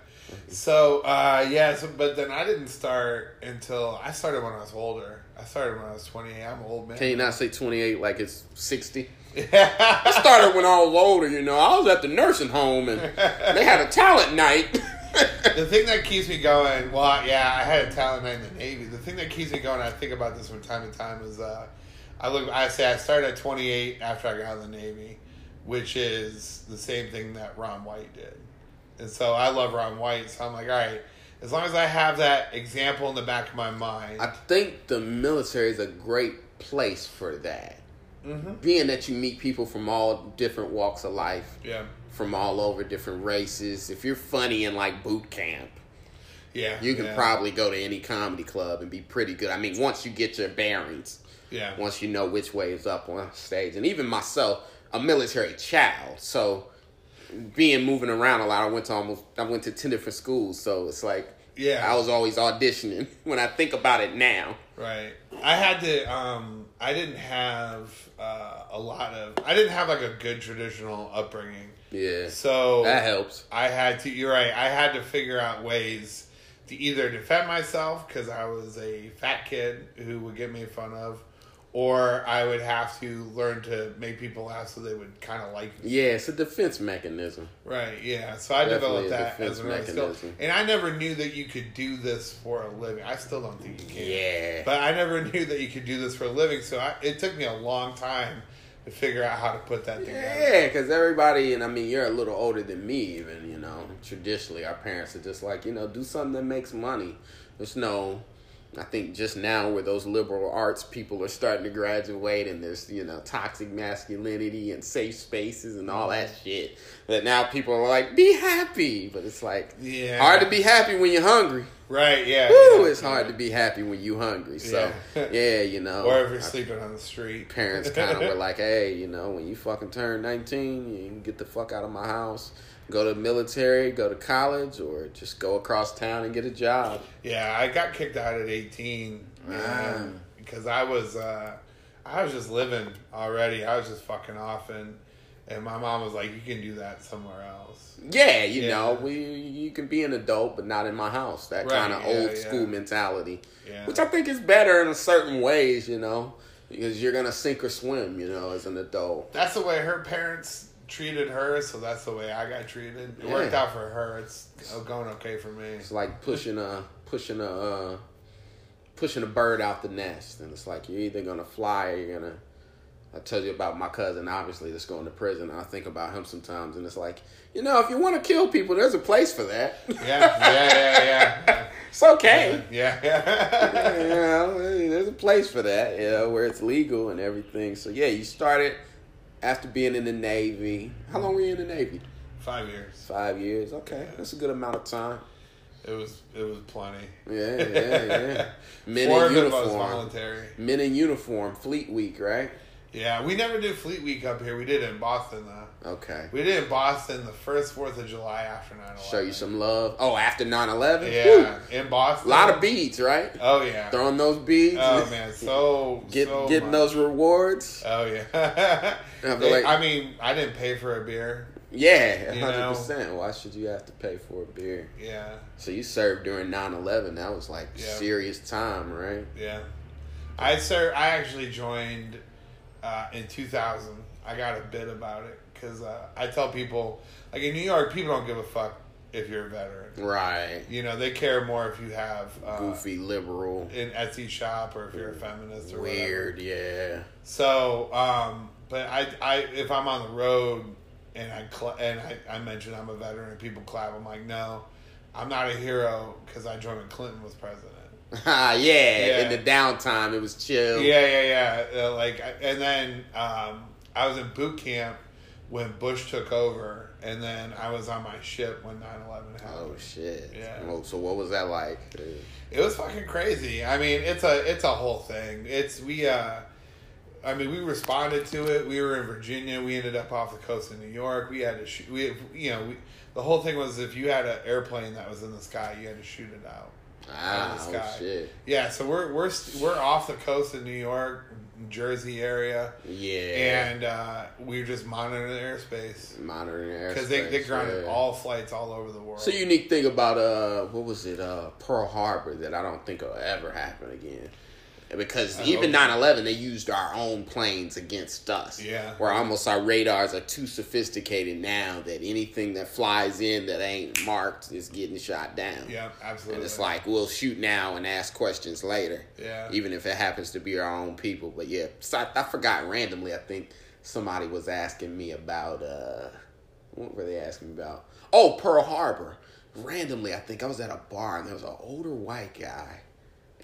So uh, yeah, so, but then I didn't start until I started when I was older. I started when I was twenty eight. I'm old man. Can you not say 28 like it's 60? I started when I was older, you know. I was at the nursing home and they had a talent night. the thing that keeps me going, well, yeah, I had a talent night in the Navy. The thing that keeps me going, I think about this from time to time, is uh, I look, I say I started at 28 after I got out of the Navy, which is the same thing that Ron White did. And so I love Ron White, so I'm like, all right, as long as I have that example in the back of my mind. I think the military is a great place for that. hmm Being that you meet people from all different walks of life, Yeah. from all over different races. If you're funny in like boot camp, Yeah. you can yeah, probably go to any comedy club and be pretty good. I mean, once you get your bearings, Yeah. once you know which way is up on stage. And even myself, a military child, so being moving around a lot, I went to almost I went to ten different schools, so it's like Yeah. I was always auditioning. (laughs) When I think about it now, Right. I had to. Um, I didn't have uh, a lot of. I didn't have like a good traditional upbringing. yeah, So that helps. I had to. You're right. I had to figure out ways to either defend myself because I was a fat kid who would get made fun of, or I would have to learn to make people laugh so they would kind of like me. Yeah, it's a defense mechanism. Right. Yeah. So I Definitely developed that as an early skill, mechanism. and I never knew that you could do this for a living. I still don't think you can. Yeah, But I never (laughs) knew that you could do this for a living, so I, it took me a long time to figure out how to put that together. Yeah, because everybody, and I mean, you're a little older than me, even, you know. Traditionally, our parents are just like, you know, do something that makes money. There's no, I think just now where those liberal arts people are starting to graduate and there's, you know, toxic masculinity and safe spaces and all that mm-hmm. shit. That now people are like, be happy. But it's like, Yeah. hard to be happy when you're hungry. Right? Yeah. Woo, yeah, it's hard yeah. to be happy when you're hungry. So, Yeah. (laughs) yeah, you know. Or if you're sleeping on the street. (laughs) parents (laughs) kind of were like, hey, you know, when you fucking turn 19, you can get the fuck out of my house, go to military, go to college, or just go across town and get a job. Yeah, I got kicked out at 18 Ah. because I was uh, I was just living already. I was just fucking off, and and my mom was like, "You can do that somewhere else." Yeah, you Yeah. know, we you can be an adult, but not in my house. That Right, kind of yeah, old yeah. school mentality, Yeah. which I think is better in a certain ways, you know, because you're gonna sink or swim, you know, as an adult. That's the way her parents treated her, so that's the way I got treated. It Yeah. worked out for her. It's going okay for me. It's like pushing a pushing a uh, pushing a bird out the nest, and it's like you're either gonna fly or you're gonna. I tell you about my cousin, obviously, that's going to prison. I think about him sometimes, and it's like, you know, if you want to kill people, there's a place for that. Yeah, yeah, yeah, yeah. (laughs) it's okay. Yeah, yeah. (laughs) you know, there's a place for that, you know, where it's legal and everything. So yeah, you started after being in the Navy. How long were you in the Navy? Five years. Five years. Okay, that's a good amount of time. It was it was plenty. Yeah, yeah, yeah. (laughs) Men Four in of it was uniform. voluntary. Men in uniform, Fleet Week, right? Yeah, we never did Fleet Week up here. We did it in Boston though. Okay. We did it in Boston the first Fourth of July after 9-11. Show you some love. Oh, after 9-11? Yeah, in Boston. A lot of beads, right? Oh yeah. Throwing those beads. Oh man, so (laughs) Get, so getting much. those rewards. Oh yeah. (laughs) I They- like- I mean, I didn't pay for a beer. Yeah, 100%. Why should you have to pay for a beer? Yeah, So you served during 9-11. That was like Yeah. serious time, right? yeah. I sir, I actually joined uh, in 2000. I got a bit about it because uh, I tell people, like in New York, people don't give a fuck if you're a veteran. Right. You know, they care more if you have uh, Goofy, liberal, an Etsy shop or if you're a feminist or weird, whatever. yeah. So, um, but I, I, if I'm on the road and I cl- and I, I mention I'm a veteran and people clap, I'm like, no, I'm not a hero because I joined when Clinton was president. (laughs) Ah, yeah. Yeah. In the downtime, it was chill. Yeah, yeah, yeah. Uh, like, and then um, I was in boot camp when Bush took over, and then I was on my ship when 9/11 happened. Oh shit. Yeah. Well, so what was that like? It was fucking crazy. I mean, it's a it's a whole thing. It's we uh I mean, we responded to it. We were in Virginia. We ended up off the coast of New York. We had to shoot. We, you know, we, the whole thing was if you had an airplane that was in the sky, you had to shoot it out. Ah, Out of the oh shit. Yeah, so we're we're we're off the coast of New York, Jersey area, Yeah. and uh, we're just monitoring the airspace monitoring airspace. because they they grounded yeah. all flights all over the world. A unique thing about uh, what was it, uh, Pearl Harbor that I don't think will ever happen again. Because I even hope 9-11, they used our own planes against us. Yeah. Where almost our radars are too sophisticated now that anything that flies in that ain't marked is getting shot down. yeah, absolutely. And it's like we'll shoot now and ask questions later. Yeah. Even if it happens to be our own people. But yeah, so I, I forgot randomly. I think somebody was asking me about uh, what were they asking me about? Oh, Pearl Harbor. Randomly, I think I was at a bar and there was an older white guy,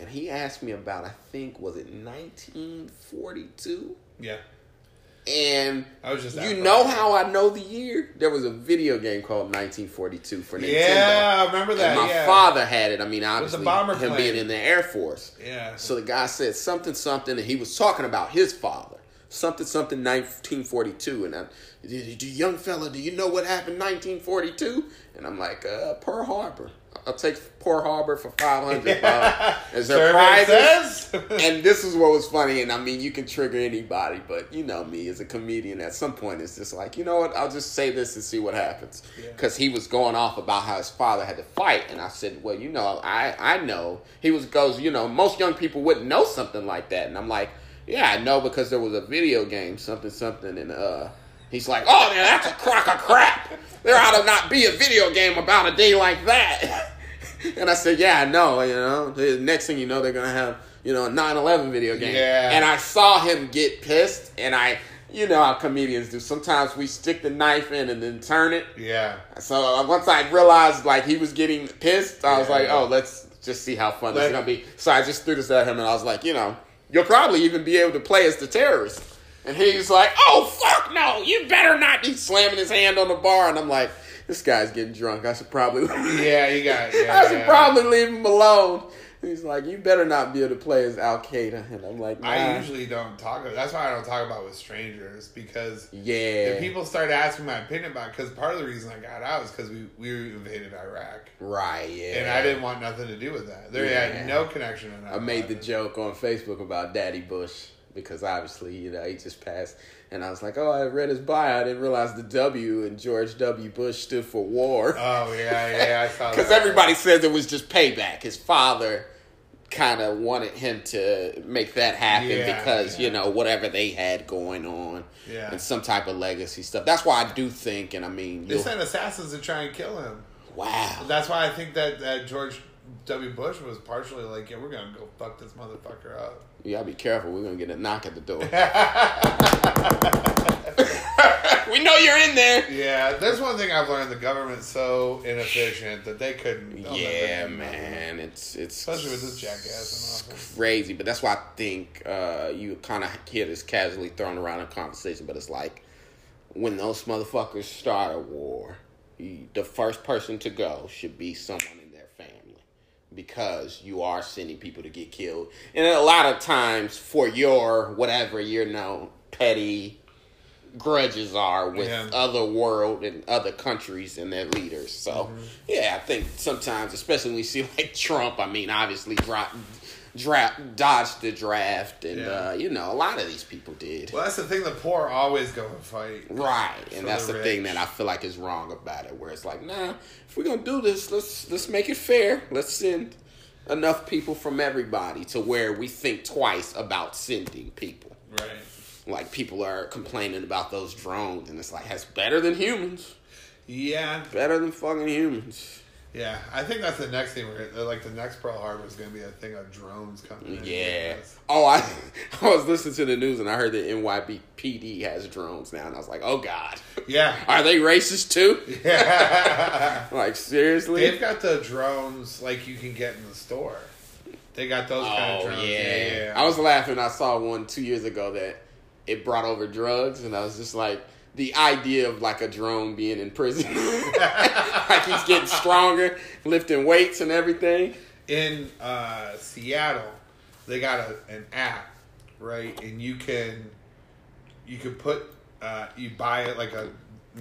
and he asked me about. I think was it 1942. yeah, And I was just you know far. how I know the year? There was a video game called 1942 for Nintendo. Yeah, I remember that. And my yeah. father had it. I mean, obviously, bomber him plane. being in the Air Force. Yeah. So the guy said something, something, and he was talking about his father. Something, something, 1942. And I, do young fella, do you know what happened 1942? And I'm like, uh, Pearl Harbor. I'll take Pearl Harbor for 500. (laughs) Bob. Is there prizes? (laughs) and this is what was funny, and I mean, you can trigger anybody, but you know me as a comedian. At some point, it's just like, you know what? I'll just say this and see what happens. Yeah. Because he was going off about how his father had to fight, and I said, well, you know, I I know. He was goes, you know, most young people wouldn't know something like that, and I'm like, yeah, I know because there was a video game, something something, and uh. He's like, oh, man, that's a crock of crap. There ought to not be a video game about a day like that. (laughs) (laughs) And I said, yeah, I know, you know. The next thing you know, they're going to have, you know, a 9-11 video game. Yeah. And I saw him get pissed, and I, you know how comedians do. Sometimes we stick the knife in and then turn it. yeah, So uh, once I realized, like, he was getting pissed, I was Yeah. like, oh, let's just see how fun this is going to be. So I just threw this at him, and I was like, you know, you'll probably even be able to play as the terrorist. And he's like, oh, fuck no, you better not. He's slamming his hand on the bar, and I'm like, this guy's getting drunk. I should probably... (laughs) yeah. You got. (laughs) Yeah, I should yeah. probably leave him alone. He's like, you better not be able to play as Al Qaeda, (laughs) and I'm like, nah. I usually don't talk. That's why I don't talk about with strangers because yeah, if people start asking my opinion about, because part of the reason I got out is because we we invaded Iraq, right, yeah. and I didn't want nothing to do with that. There Yeah. had no connection. I made the joke on Facebook about Daddy Bush because obviously, you know, he just passed, and I was like, oh, I read his bio. I didn't realize the W and George W. Bush stood for war. Oh yeah, yeah. I saw (laughs) Because everybody says it was just payback. His father kind of wanted him to make that happen Yeah, because yeah. you know whatever they had going on Yeah. and some type of legacy stuff. That's why I do think, and I mean, They sent assassins to try and kill him. wow, That's why I think that, that George W. Bush was partially like, yeah, we're gonna go fuck this motherfucker up. You gotta be careful. We're gonna get a knock at the door. (laughs) (laughs) we know you're in there. Yeah, that's one thing I've learned. The government's so inefficient that they couldn't. Yeah, man, it's it's Especially with this jackass in office. crazy. But that's why I think uh, you kind of hear this casually thrown around in conversation. But it's like when those motherfuckers start a war, you, the first person to go should be someone in their family. Because you are sending people to get killed, and a lot of times for your whatever you know petty grudges are with Yeah. other world and other countries and their leaders. So mm-hmm. yeah, I think sometimes, especially when we see like Trump, I mean, obviously drop, draft, dodged the draft, and Yeah. uh, you know a lot of these people did. Well, that's the thing. The poor always go and fight. Right, and that's the the, thing that I feel like is wrong about it. Where it's like, nah, if we're gonna do this, let's let's make it fair. Let's send enough people from everybody to where we think twice about sending people. Right. Like people are complaining about those drones, and it's like that's better than humans. Yeah. Better than fucking humans. Yeah. I think that's the next thing. We're uh, like the next Pearl Harbor is going to be a thing of drones coming. in. Yeah. Oh, I (laughs) I was listening to the news and I heard that NYPD has drones now, and I was like, oh god, Yeah. (laughs) are they racist too? Yeah. (laughs) Like seriously? They've got the drones like you can get in the store. They got those kind of Oh drones. yeah. Yeah, yeah. I was laughing. I saw one two years ago that it brought over drugs, and I was just like, the idea of like a drone being in prison, (laughs) like he's getting stronger, lifting weights and everything. in uh, Seattle, they got a, an app, right? And you can you can put uh, you buy it like a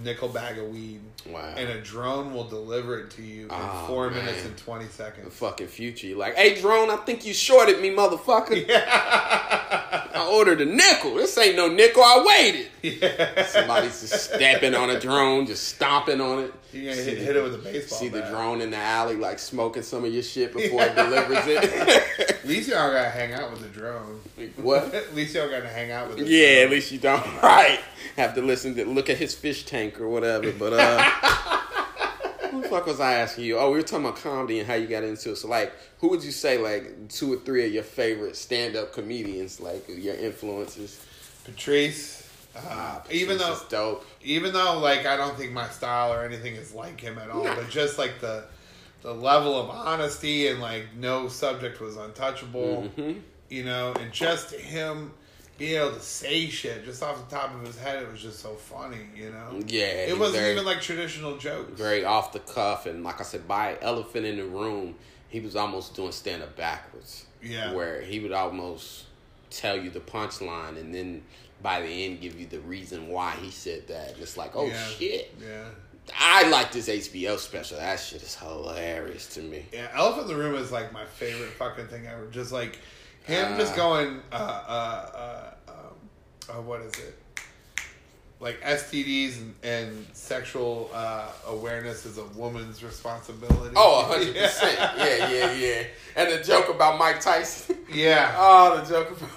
nickel bag of weed, Wow. and a drone will deliver it to you in Oh, four man. minutes and twenty seconds. The fucking future. You're like, hey drone, I think you shorted me, motherfucker. (laughs) I ordered a nickel. This ain't no nickel. I waited. (laughs) Yeah, Somebody's just stepping on a drone, just stomping on it. you hit, the- hit it with a baseball. See the drone in the alley, like smoking some of your shit (laughs) before it delivers it. At least y'all gotta hang out with the drone. what? (laughs) At least y'all gotta hang out with. The Yeah, drone. at least you don't. (laughs) Right. Have to listen to look at his fish tank or whatever. But uh, (laughs) what the fuck was I asking you? Oh, we were talking about comedy and how you got into it. So, like, who would you say like two or three of your favorite stand-up comedians, like your influences? Patrice. Uh, even though dope. even though like I don't think my style or anything is like him at all, but just like the the level of honesty and like no subject was untouchable, hmm you know, and just him being able to say shit just off the top of his head, it was just so funny, you know. Yeah, It wasn't very- even like traditional jokes. very off the cuff and like I said, by elephant in the room, he was almost doing stand up backwards. Yeah. Where he would almost tell you the punchline and then by the end give you the reason why he said that. And it's like, oh Yeah. shit. Yeah. I like this HBO special. That shit is hilarious to me. Yeah, Elephant in the Room is like my favorite fucking thing ever. Just like him Uh. just going, uh, uh, uh, um, uh, what is it? Like STDs and, and sexual uh, awareness is a woman's responsibility. Oh, (laughs) 100%. Yeah, yeah, yeah. And the joke about Mike Tyson. Yeah. (laughs) Oh, the joke about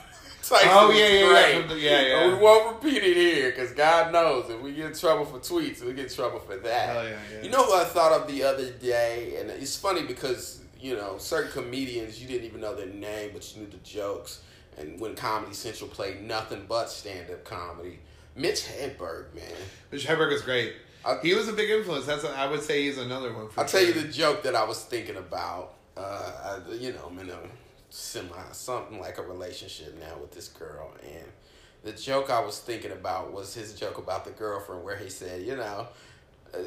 (laughs) Tyson. Oh, yeah, yeah, yeah. great. Yeah, yeah. We won't repeat it here because God knows if we get in trouble for tweets, we get in trouble for that. Hell yeah, yeah. You know what I thought of the other day? And it's funny because, you know, certain comedians, you didn't even know their name, but you knew the jokes. And when Comedy Central played nothing but stand up comedy, Mitch Hedberg, man. Mitch Hedberg is great. I- he was a big influence. That's I would say he's another one. For I'll tell you the joke that I was thinking about. Uh, I, you know, I'm in a semi something like a relationship now with this girl, and the joke I was thinking about was his joke about the girlfriend, where he said, you know.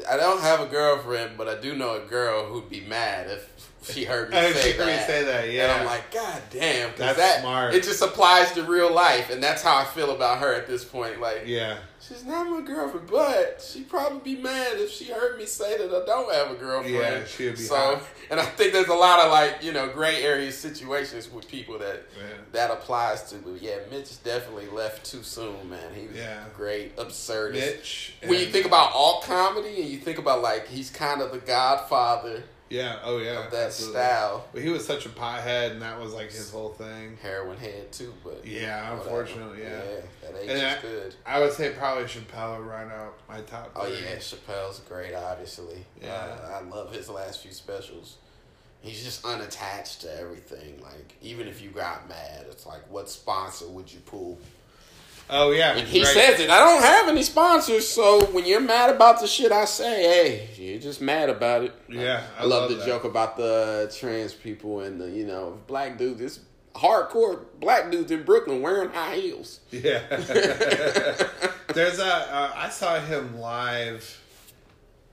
I don't have a girlfriend, but I do know a girl who'd be mad if she heard me (laughs) say she heard me that. say that, And yeah. I'm like, God damn. That's that, smart. It just applies to real life, and that's how I feel about her at this point. Like, Yeah. She's not my girlfriend, but she'd probably be mad if she heard me say that I don't have a girlfriend. Yeah, she would be So, hot. (laughs) and I think there's a lot of like you know gray area situations with people that Yeah. that applies to. But yeah, Mitch definitely left too soon, man. He was Yeah. great, absurdist. Mitch. When you think about all comedy and you think about like he's kind of the godfather Yeah. Oh yeah. of that absolutely. style. But he was such a pothead, and that was like his whole thing. Heroin head too, but Yeah, whatever. unfortunately, yeah. that age And is good. I would say probably Chappelle would run out my top. Oh three. yeah, Chappelle's great. Obviously, Yeah. Uh, I love his last few specials. He's just unattached to everything. Like even if you got mad, it's like, what sponsor would you pull? Oh yeah. And he right. says it. I don't have any sponsors, so when you're mad about the shit I say, hey, you're just mad about it. Yeah, I, I love, love the joke about the trans people and the you know black dudes. This hardcore black dudes in Brooklyn wearing high heels. Yeah. (laughs) There's a. Uh, I saw him live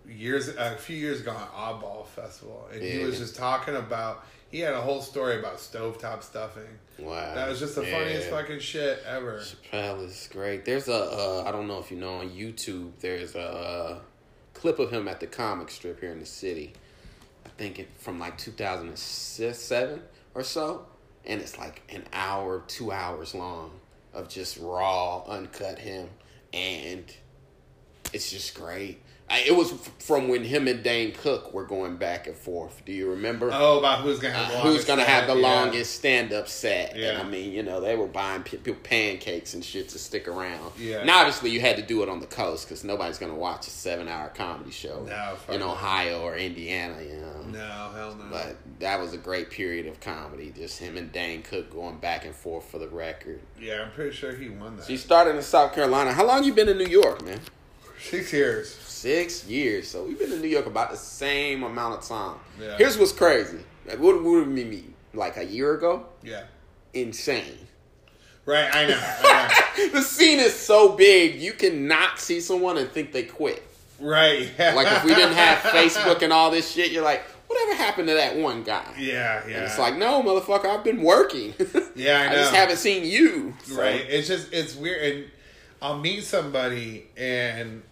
years a few years ago on Oddball Festival, and he was just talking about. He had a whole story about stovetop stuffing. Wow. That was just the funniest Yeah. fucking shit ever. Chappelle is great. There's a uh, I don't know if you know on YouTube. There's a uh, clip of him at the comic strip here in the city. I think it from like 2007 or so, and it's like an hour, two hours long of just raw, uncut him, and it's just great. I, it was f- from when him and Dane Cook were going back and forth. Do you remember? Oh, about who's gonna have the Uh, who's longest gonna have the yeah. longest stand-up set? And Yeah. I mean, you know, they were buying people pancakes and shit to stick around. Yeah. And obviously, you had to do it on the coast because nobody's gonna watch a seven-hour comedy show No, in no. Ohio or Indiana. You know. No, hell no. But that was a great period of comedy. Just him and Dane Cook going back and forth for the record. yeah, I'm pretty sure he won that. She started in South Carolina. How long you been in New York, man? Six years. Six years. So we've been in New York about the same amount of time. Yeah. Here's what's crazy. Like, what did we meet? Like a year ago? Yeah. Insane. Right, I know. I (laughs) the scene is so big, you cannot see someone and think they quit. Right. (laughs) Like if we didn't have Facebook and all this shit, you're like, whatever happened to that one guy? Yeah, yeah. And it's like, no, motherfucker, I've been working. (laughs) Yeah, I just haven't seen you. So, Right. It's just it's weird, and I'll meet somebody and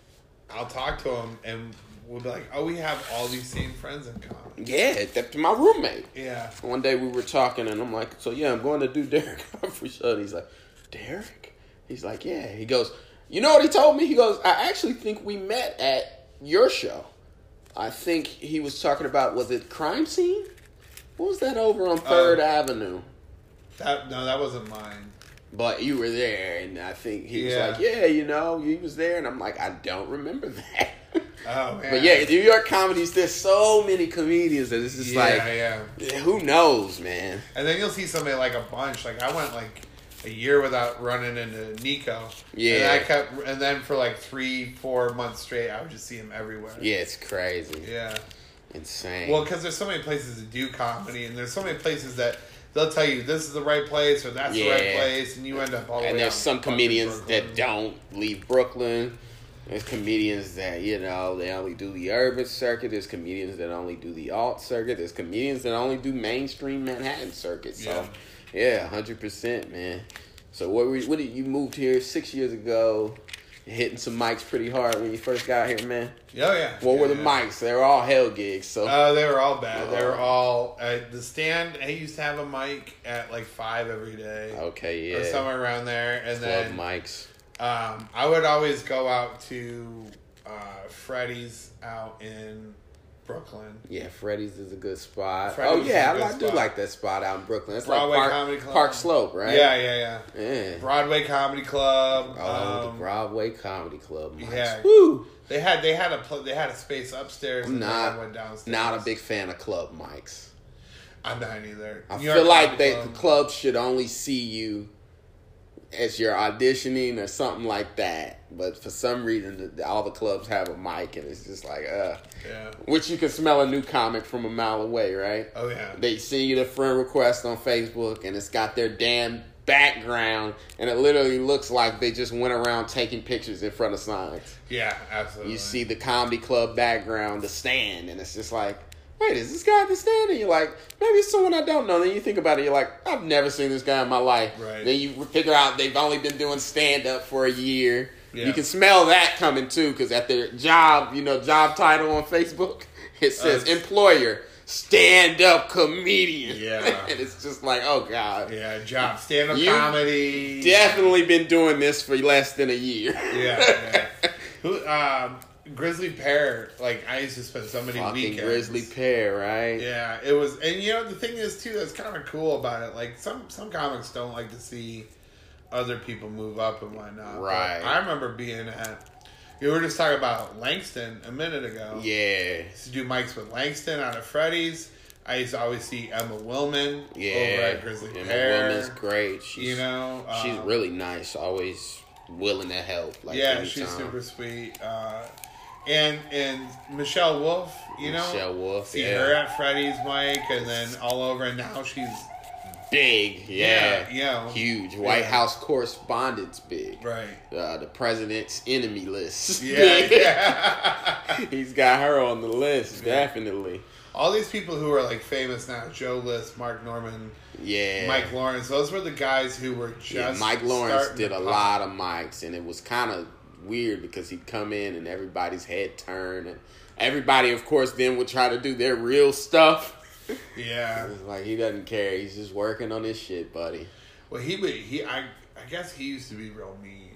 I'll talk to him and we'll be like, "Oh, we have all these same friends in common." Yeah, that's my roommate. Yeah. One day we were talking, and I'm like, so yeah, I'm going to do (laughs) Derek Humphrey show. And he's like, Derek? He's like, yeah. He goes, you know what he told me? He goes, I actually think we met at your show. I think he was talking about, was it Crime Scene? What was that over on um, Third Avenue? That no, that wasn't mine. But you were there, and I think he was like, yeah, you know, he was there. And I'm like, I don't remember (laughs) that. Oh man. But yeah, New York comedies, there's so many comedians that it's just yeah, like, yeah. who knows, man? And then you'll see somebody like a bunch. Like I went like a year without running into Nico. Yeah. And I kept, and then for like three, four months straight, I would just see him everywhere. Yeah, it's crazy. Yeah. Insane. Well, because there's so many places to do comedy, and there's so many places that they'll tell you this is the right place or that's the right place, and you end up all the and there's some comedians Brooklyn. that don't leave Brooklyn. There's comedians that you know they only do the urban circuit. There's comedians that only do the alt circuit. There's comedians that only do mainstream Manhattan circuit. So, yeah, hundred percent, man. So what? Were, what did you moved here six years ago? Hitting some mics pretty hard when you first got here, man. Oh yeah. What were the yeah. mics? They were all hell gigs. So Uh, they were all bad. They were Oh. all uh, the stand. I used to have a mic at like five every day, okay, or yeah. somewhere around there, and Club then mics. um, I would always go out to uh, Freddy's out in Brooklyn. Yeah, Freddy's is a good spot. Freddy's oh yeah, I, I do like that spot out in Brooklyn. It's Broadway like Comedy Park, Club. Park Slope, right? Yeah, yeah, yeah. yeah. Broadway Comedy Club. Oh, um, the Broadway Comedy Club. Mics. yeah. Woo. They had they had a they had a space upstairs. I'm not went downstairs. not a big fan of club mics. I'm not either. I New feel York like Comedy they, the clubs should only see you as you're auditioning or something like that. But for some reason, all the clubs have a mic, and it's just like, uh, Yeah. which you can smell a new comic from a mile away, right? Oh yeah. They send you the friend request on Facebook, and it's got their damn background, and it literally looks like they just went around taking pictures in front of signs. yeah, absolutely. You see the comedy club background, the stand, and it's just like, wait, is this guy at the stand? And you're like, maybe it's someone I don't know. Then you think about it, you're like, I've never seen this guy in my life. Right. Then you figure out they've only been doing stand up for a year. Yeah. You can smell that coming too, because at their job, you know, job title on Facebook, (laughs) it says Uh, employer, stand up comedian. Yeah. (laughs) and it's just like, oh God. Yeah, job stand up comedy. Definitely been doing this for less than a year. Yeah. (laughs) yeah. Who um Grizzly Pear, like I used to spend so many Fucking weekends. Grizzly Pear, right? Yeah, it was, and you know the thing is too that's kind of cool about it. Like some some comics don't like to see other people move up and whatnot. But Right. I remember being at. You were just talking about Langston a minute ago. Yeah. used to do mics with Langston out of Freddy's. I used to always see Emma Willmann Yeah. over at Grizzly Emma Pear. Woman's great. She's, You know, she's um, really nice. Always willing to help. Like yeah, anytime. she's super sweet. Uh, and and Michelle Wolf, you know, Michelle Wolf. see yeah. her at Freddy's mic, and then all over, and now she's big. Yeah, Yeah, yeah. huge. White Yeah. House correspondence big. Right. Uh, the president's enemy list. Yeah, (laughs) yeah. He's got her on the list, definitely. All these people who are like famous now, Joe List, Mark Normand, Yeah. Mike Lawrence, those were the guys who were just Mike Lawrence did a pop. lot of mics, and it was kind of weird because he'd come in and everybody's head turned, and everybody, of course, then would try to do their real stuff. Yeah. Like he doesn't care; he's just working on his shit, buddy. Well, he would. He I I guess he used to be real mean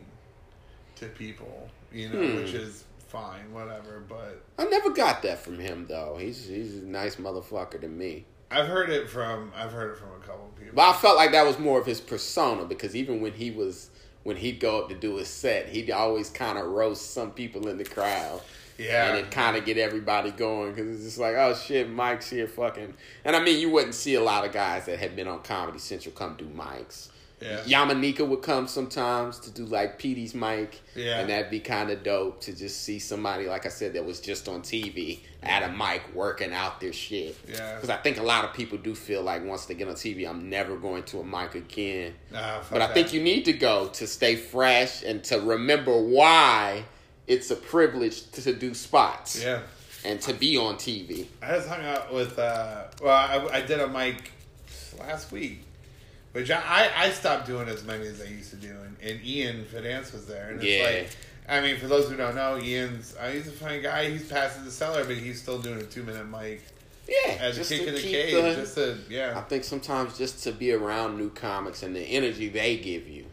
to people, you know, Hmm. which is fine, whatever. But I never got that from him though. He's he's a nice motherfucker to me. I've heard it from I've heard it from a couple of people. But I felt like that was more of his persona because even when he was when he'd go up to do his set, he'd always kind of roast some people in the crowd. yeah, and it kind of get everybody going because it's just like, oh shit, Mike's here, fucking. And I mean, you wouldn't see a lot of guys that had been on Comedy Central come do mics. Yeah, Yamaneika would come sometimes to do like Petey's mic, Yeah. and that'd be kind of dope to just see somebody, like I said, that was just on TV at a mic working out their shit. Yeah. because I think a lot of people do feel like once they get on TV, I'm never going to a mic again. Nah, But I that. think you need to go to stay fresh and to remember why it's a privilege to do spots Yeah, and to be on TV. I just hung out with. uh Well, I, I did a mic last week, which I I stopped doing as many as I used to do, and, and Ian Fidance was there, and it's Yeah. like. I mean, for those who don't know, Ian's uh, he's a funny guy. He's past the cellar, but he's still doing a two minute mic Yeah, as a kick to in the keep cage. the- just to I think sometimes just to be around new comics and the energy they give you.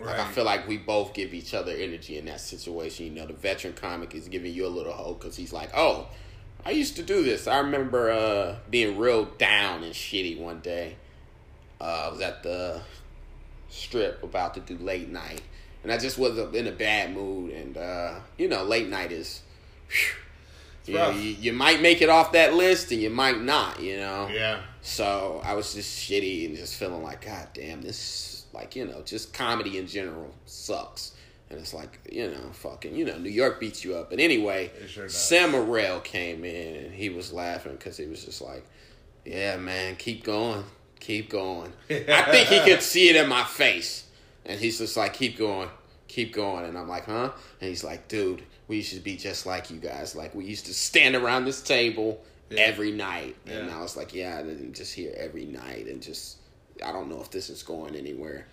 Like I feel like we both give each other energy in that situation. You know, the veteran comic is giving you a little hope because he's like, "Oh, I used to do this." I remember uh, being real down and shitty one day. Uh, I was at the strip about to do late night, and I just was in a bad mood. And uh, you know, late night is. Whew, you, know, you, you might make it off that list and you might not, you know. yeah, So I was just shitty and just feeling like, God damn, this like you know, just comedy in general sucks. And it's like you know, fucking you know, New York beats you up. But anyway, sure does. Sam Morrell came in and he was laughing because he was just like, Yeah, man, keep going, keep going. (laughs) I think he could see it in my face, and he's just like, Keep going, keep going. And I'm like, Huh? And he's like, Dude, we should be just like you guys. Like we used to stand around this table Yeah. every night. And I was like, yeah, didn't just here every night and just, I don't know if this is going anywhere.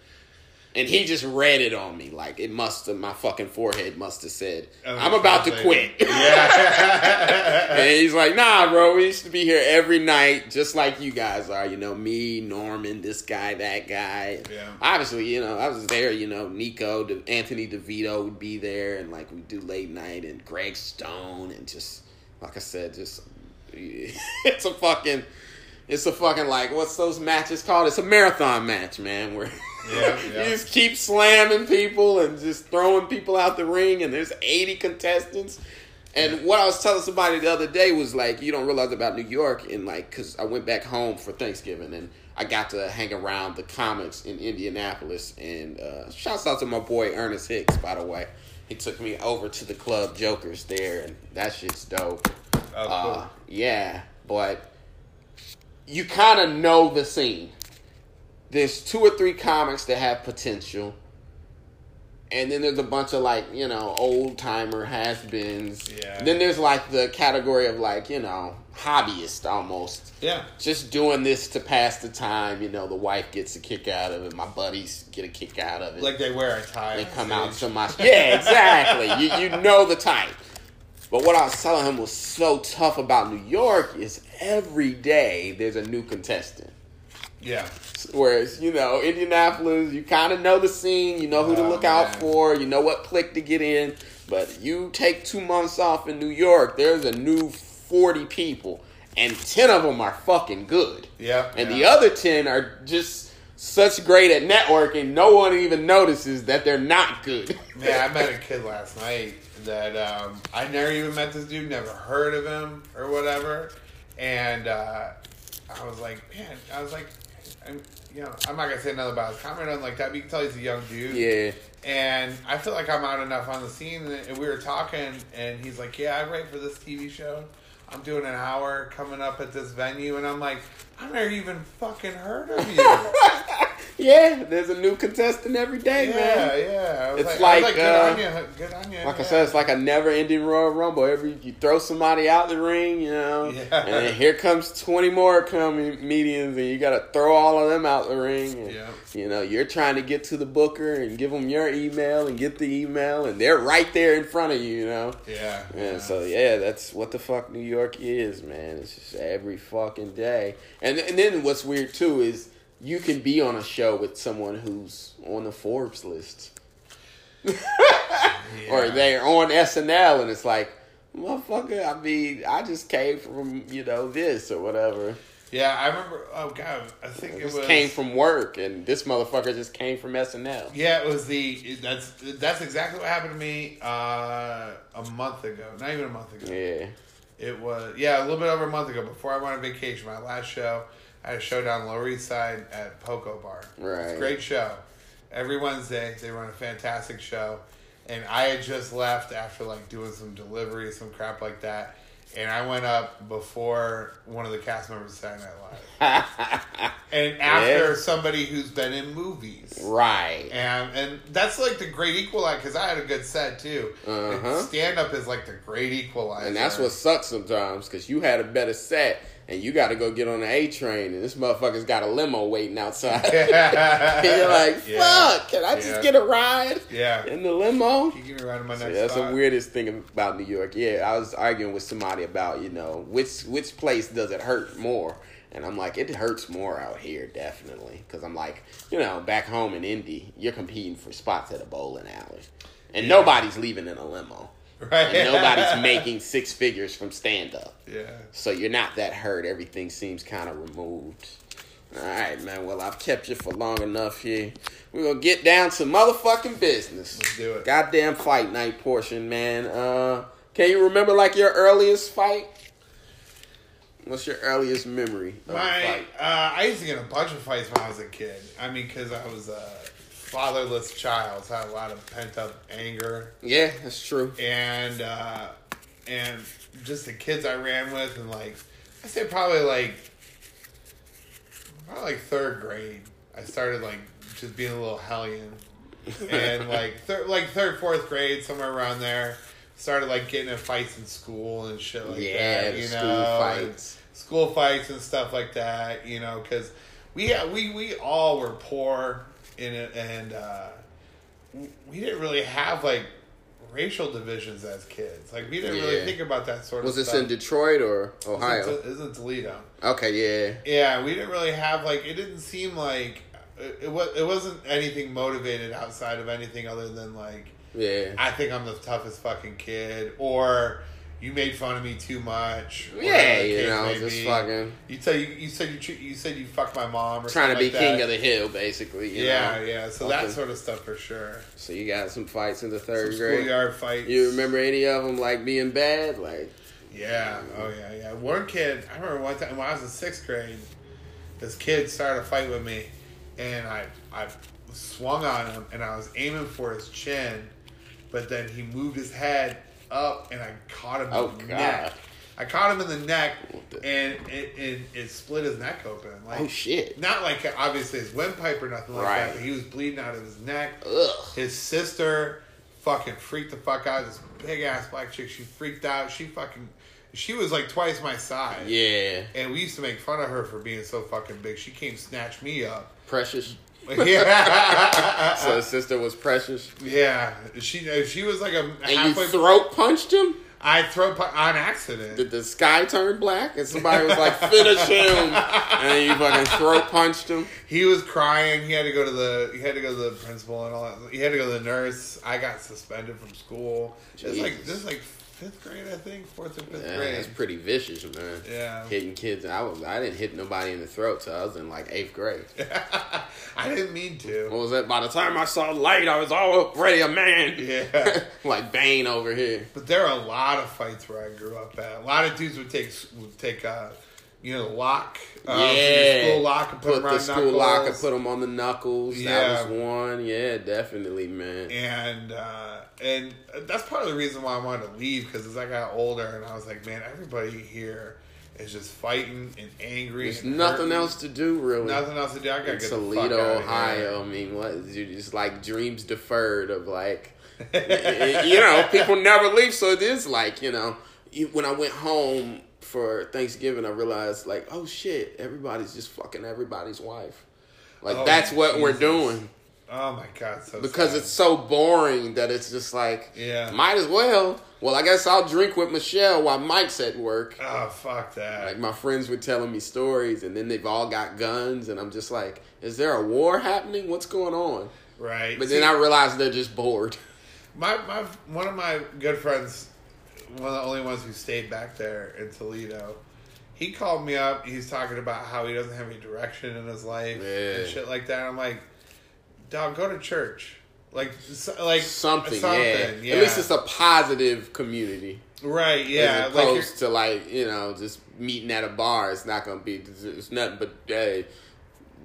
And he just read it on me. Like, it must have, my fucking forehead must have said, Oh, I'm about to quit. (laughs) Yeah, and he's like, nah, bro, we used to be here every night, just like you guys are. You know, me, Normand, this guy, that guy. Yeah. Obviously, you know, I was there, you know, Nico, De- Anthony DeVito would be there, and like we do late night, and Greg Stone, and just, like I said, just, (laughs) it's a fucking, it's a fucking, like, what's those matches called? It's a marathon match, man, where. Yeah, (laughs) yeah. you just keep slamming people and just throwing people out the ring, and there's 80 contestants. And what I was telling somebody the other day was like, you don't realize about New York, and like, because I went back home for Thanksgiving and I got to hang around the comics in Indianapolis. And uh, shouts out to my boy Ernest Hicks, by the way. He took me over to the club Jokers there, and that shit's dope. Oh, cool. Uh, yeah, but you kind of know the scene. There's two or three comics that have potential, and then there's a bunch of like you know old timer has beens. Yeah. Then there's like the category of like you know hobbyist almost, yeah, just doing this to pass the time. You know, the wife gets a kick out of it, my buddies get a kick out of it. like they wear a tie. They come out to my yeah, exactly. you you know the type. But what I was telling him was so tough about New York is every day there's a new contestant. Yeah, Whereas you know Indianapolis, you kind of know the scene, you know who to Oh, look out for, you know what click to get in. But you take two months off in New York, there's a new forty people, and ten of them are fucking good. yeah, And yeah. the other 10 are just such great at networking, no one even notices that they're not good. (laughs) Yeah, I met a kid last night that um, I never even met this dude, never heard of him or whatever, and uh, I was like, man, I was like, You know, I'm not gonna say nothing about his comment or nothing like that. But you can tell he's a young dude. yeah. And I feel like I'm out enough on the scene, and we were talking, and he's like, "Yeah, I write for this TV show. I'm doing an hour coming up at this venue, and I'm like, I've never even fucking heard of you. (laughs) Yeah, there's a new contestant every day, yeah, man. yeah. Was It's was like, good uh, good you. Like I said, it's like a never-ending Royal Rumble. Every you throw somebody out the ring, you know, Yeah. and then here comes twenty more comedians, and you got to throw all of them out the ring. And, Yeah. You know, you're trying to get to the booker and give them your email and get the email, and they're right there in front of you. You know. yeah, And so yeah, that's what the fuck New York is, man. It's just every fucking day. And and then what's weird too is you can be on a show with someone who's on the Forbes list. Or they're on SNL and it's like, motherfucker, I mean, I just came from, you know, this or whatever. Yeah, I remember. Oh god, I think it just was came from work and this motherfucker just came from SNL. Yeah, it was the. That's that's exactly what happened to me uh, a month ago. Not even a month ago. Yeah. It was yeah, a little bit over a month ago. Before I went on vacation, my last show, I had a show down Lower East Side at Poco Bar. It's a Right. great show. Every Wednesday, they run a fantastic show, and I had just left after like doing some delivery, some crap like that, and I went up before one of the cast members of Saturday Night Live, (laughs) and after Yeah. somebody who's been in movies. right. And and that's like the great equalizer because I had a good set too. Uh-huh. Stand up is like the great equalizer, And that's what sucks sometimes because you had a better set and you got to go get on the A train and this motherfucker's got a limo waiting outside. (laughs) and you're like, Yeah. fuck, can I just Yeah. get a ride Yeah. in the limo? Can you give me a ride in my So next that's spot? the weirdest thing about New York. Yeah, I was arguing with somebody about, you know, which which place does it hurt more? And I'm like, it hurts more out here, definitely. Because I'm like, you know, back home in Indy, you're competing for spots at a bowling alley. And Yeah. nobody's leaving in a limo. (laughs) Right. And nobody's making six figures from stand up. Yeah. So you're not that hurt. Everything seems kind of removed. All right, man. Well, I've kept you for long enough here. We're going to get down to motherfucking business. Let's do it. Goddamn fight night portion, man. Uh, can you remember like your earliest fight? What's your earliest memory My, uh, I used to get a bunch of fights when I was a kid. I mean, because I was a fatherless child, so I had a lot of pent up anger Yeah, that's true. and uh, and just the kids I ran with, and like I say, probably like probably like third grade. I started like just being a little hellion, and (laughs) like third, like third, fourth grade, somewhere around there, started like getting in fights in school and shit like yeah, that. You school know, fights. School fights and stuff like that. You know, because we we we all were poor in it, and uh, we didn't really have like racial divisions as kids. Like we didn't really think about that sort Was of Was this stuff. in Detroit or Ohio? in- this is in Toledo. Okay, yeah. Yeah, we didn't really have like it didn't seem like it, it was it wasn't anything motivated outside of anything other than like Yeah. I think I'm the toughest fucking kid or you made fun of me too much. Yeah, you know, just be. fucking You said you, you said you you said you fucked my mom or trying to be like king that. of the hill, basically. You yeah, know? yeah. So Okay. that sort of stuff for sure. So you got some fights in the third Some grade. schoolyard fights. You remember any of them like being bad? Like, Yeah. Oh yeah, yeah. One kid, I remember one time when I was in sixth grade, this kid started a fight with me, and I I swung on him, and I was aiming for his chin, but then he moved his head up, and I caught him Oh, in the God. neck. I caught him in the neck, and it, it it split his neck open. Like oh shit. not like obviously his windpipe or nothing like Right. that, but he was bleeding out of his neck. Ugh. His sister fucking freaked the fuck out. This big ass black chick, she freaked out. She fucking, she was like twice my size. Yeah. And we used to make fun of her for being so fucking big. She came snatch me up. Precious. (laughs) yeah, So his sister was precious. yeah. She uh, she was like a And you throat punched him? I throw pu- on accident. Did the sky turn black? And somebody was like, finish him. (laughs) And you fucking throat punched him. He was crying. He had to go to the. He had to go to the principal and all that. He had to go to the nurse. I got suspended from school. It's like this is like fifth grade, I think, fourth or fifth Yeah, grade. that's pretty vicious, man. Yeah. Hitting kids. I was I didn't hit nobody in the throat till I was in like eighth grade. (laughs) I didn't mean to. What was that? By the time I saw light, I was already a man. Yeah. (laughs) like Bane over here. But there are a lot of fights where I grew up at. A lot of dudes would take would take uh, you know, lock. Uh, yeah, school lock and put, put them the school lock and put them on the knuckles. Yeah. That was one. Yeah, definitely, man. and uh, and that's part of the reason why I wanted to leave because as I got older and I was like, man, everybody here is just fighting and angry. There's and nothing hurting. else to do, really. Nothing else to do. I gotta in get Toledo, Ohio. I mean, what? You're just like dreams deferred of like, (laughs) you know, people never leave. So it is like, you know, when I went home for Thanksgiving, I realized like, oh shit, everybody's just fucking everybody's wife. Like Oh, that's what we're doing Oh my god, so because sad. it's so boring that it's just like, Yeah. might as well. Well, I guess I'll drink with Michelle while Mike's at work. oh fuck that. Like my friends were telling me stories, and then they've all got guns, and I'm just like, is there a war happening? What's going on? right. But See, then I realized they're just bored. my my one of my good friends, one of the only ones who stayed back there in Toledo. He called me up. He's talking about how he doesn't have any direction in his life Yeah. and shit like that. I'm like, dog, go to church. Like, so- like Something, something, yeah. yeah. At least it's a positive community, right, yeah. as Like, opposed to like you know just meeting at a bar. It's not gonna be. It's nothing but hey,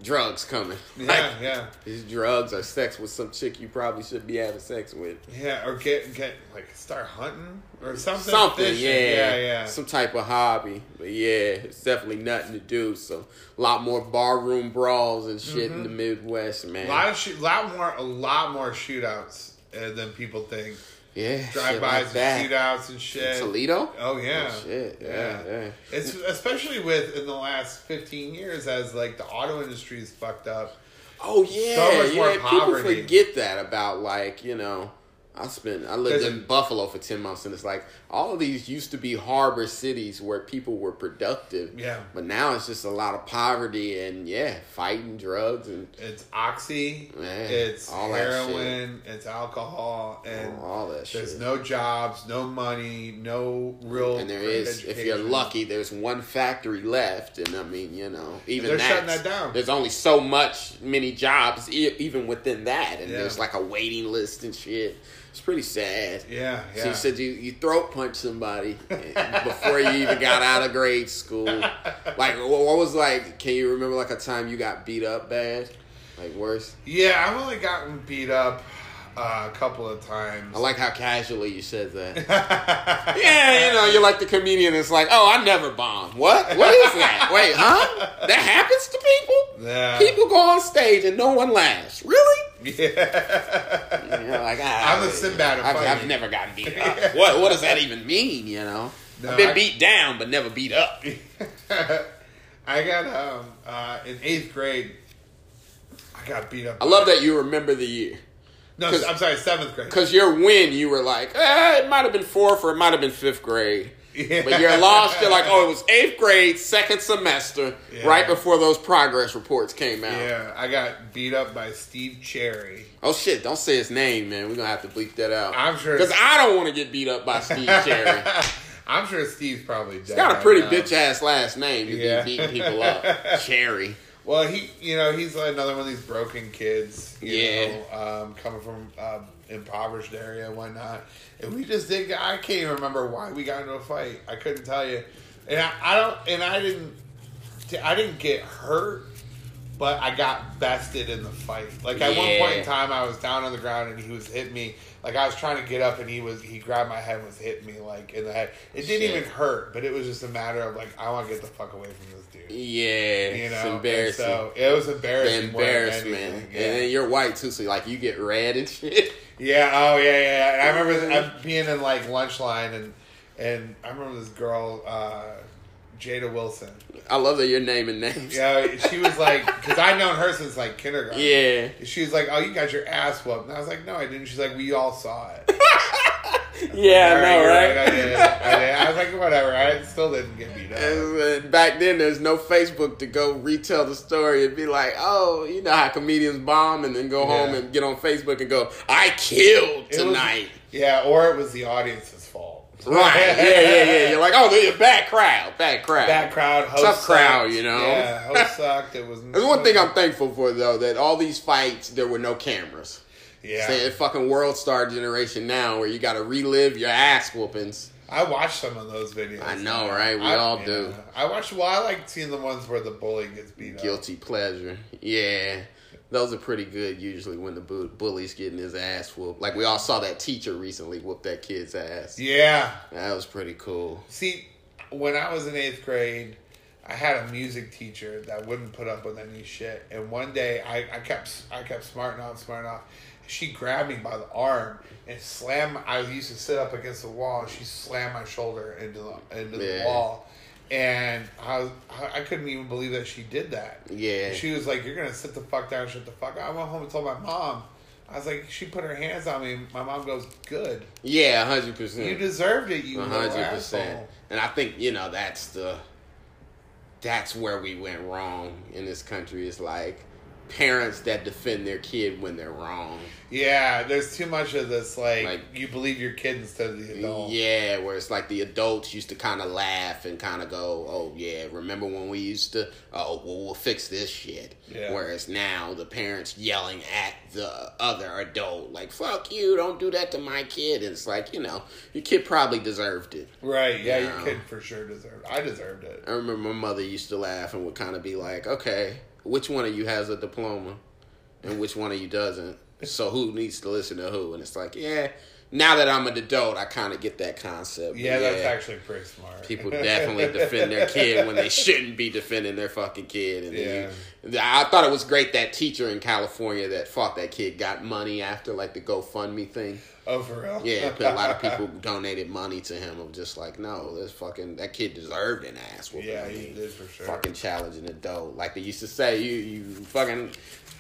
drugs coming. yeah, Like, yeah, these drugs or sex with some chick you probably should be having sex with. yeah. Or get get like start hunting or something. something, yeah, yeah, yeah. some type of hobby. But yeah, it's definitely nothing to do. So a lot more barroom brawls and shit in the Midwest, man. Mm-hmm. A lot of shoot, lot more, a lot more shootouts uh, than people think. Yeah, Drive-bys like and shootouts and shit. Toledo. Oh yeah, Oh, shit, yeah, yeah. It's especially with in the last fifteen years as like the auto industry is fucked up. Oh yeah, So much more yeah. People poverty. forget that about like you know. I spent I lived in Buffalo for ten months, and it's like all of these used to be harbor cities where people were productive. Yeah. but now it's just a lot of poverty and yeah, fighting, drugs, and It's oxy, Man, it's all that heroin, it's alcohol, and oh, all that shit. there's no jobs, no money, no real. And there is, if you're lucky, there's one factory left, and I mean, you know, even they're shutting that down. There's only so much, many jobs, e- even within that, and Yeah. there's like a waiting list and shit. It's pretty sad. Yeah, So yeah. you said you, you throat punched somebody before you even got out of grade school. (laughs) Like, what, what was like? Can you remember like a time you got beat up bad, like worse? yeah, I've only gotten beat up uh, a couple of times. I like how casually you said that. (laughs) Yeah, you know, you're like the comedian It's like, oh, I never bomb. What? What is that? Wait, huh? That happens to people? (laughs) Yeah. People go on stage and no one laughs. Really? (laughs) yeah. You're like, ah, I'm the Sinbad I've. I've never gotten beat up. (laughs) what, what does that even mean, you know? No, I've been I- beat down, but never beat up. (laughs) I got um uh, in eighth grade. I got beat up. I love that you remember the year. No, I'm sorry, seventh grade. Because your win, you were like, eh, it might have been fourth or it might have been fifth grade. Yeah. But your loss, you're like, oh, it was eighth grade, second semester, Yeah. right before those progress reports came out. Yeah, I got beat up by Steve Cherry. Oh shit! Don't say his name, man. We're gonna have to bleep that out. I'm sure because I don't want to get beat up by Steve Cherry. (laughs) I'm sure Steve's probably dead. He's got a pretty now. bitch ass last name to Yeah. be beating people up. (laughs) Cherry. Well, he, you know, he's another one of these broken kids. You Yeah. know, um, coming from um, impoverished area and whatnot. And we just did. I can't even remember why we got into a fight. I couldn't tell you. And I, I don't. And I didn't. I didn't get hurt. But I got bested in the fight. Like at one point in time, I was down on the ground and he was hitting me. Like I was trying to get up and he was he grabbed my head and was hitting me like in the head. It didn't Shit. even hurt, but it was just a matter of like I want to get the fuck away from this dude. Yeah, You know, it's and embarrassing. So it was embarrassing. than embarrassment, anything, and then you're white too, so like you get red and (laughs) shit. Yeah. Oh yeah, yeah. And I remember being in like lunch line and and I remember this girl, uh, Jada Wilson. I love that you're naming names. Yeah, she was like, because I've known her since like kindergarten. Yeah. She was like, "Oh, you got your ass whooped," and I was like, "No, I didn't." She's like, "We all saw it." (laughs) (laughs) Yeah, I All know, you're right? I did. I did. I was like, "Whatever." I still didn't get beat up. And, back then, there's no Facebook to go retell the story and be like, "Oh, you know how comedians bomb," and then go home and get on Facebook and go, "I killed It was- tonight." yeah, or it was the audience's. Right? Yeah, yeah, yeah. You're like, "Oh, they're a bad crowd, bad crowd." Bad crowd, host Tough crowd, you know? Yeah, host sucked. It was. (laughs) There's one thing I'm thankful for though that all these fights there were no cameras. Yeah. Say, fucking World Star generation now where you got to relive your ass whoopings. I watched some of those videos. I know, right? We I- all yeah. do. I watched. Well, I like seeing the ones where the bully gets beat up. Guilty pleasure. Yeah. Those are pretty good usually when the bu- bully's getting his ass whooped. Like we all saw that teacher recently whoop that kid's ass. Yeah. That was pretty cool. See, when I was in eighth grade, I had a music teacher that wouldn't put up with any shit. And one day, I, I kept I kept smarting off, smarting off. She grabbed me by the arm and slammed. I used to sit up against the wall. and She slammed my shoulder into the into the Yeah. wall, and I was, I couldn't even believe that she did that. Yeah. She was like, "You're gonna sit the fuck down, shut the fuck." up." I went home and told my mom. I was like, she put her hands on me. My mom goes, "Good, Yeah, hundred percent. you deserved it, you hundred percent. And I think you know that's the that's where we went wrong in this country. Is like parents that defend their kid when they're wrong. Yeah, there's too much of this. Like, Like- you believe your kid instead of the adult. Yeah, where it's like the adults used to kind of laugh and kind of go, "Oh yeah, remember when we used to? Oh well, we'll fix this shit." Yeah. Whereas now the parents yelling at the other adult, like "Fuck you! Don't do that to my kid." And it's like you know, your kid probably deserved it. Right? Yeah, Yeah. your kid for sure deserved. I deserved it. I remember my mother used to laugh and would kind of be like, "Okay, which one of you has a diploma, and which one of you doesn't? So who needs to listen to who?" And it's like, yeah. Now that I'm an adult, I kind of get that concept. But Yeah, that's actually pretty smart. People definitely defend their kid when they shouldn't be defending their fucking kid. And then you- I thought it was great that teacher in California that fought that kid got money after like the GoFundMe thing. Oh, for real? Yeah, a lot of (laughs) people donated money to him. Of just like, no, this fucking that kid deserved an ass whooping. Yeah, I he did for sure. Fucking challenging an adult, like they used to say. You you fucking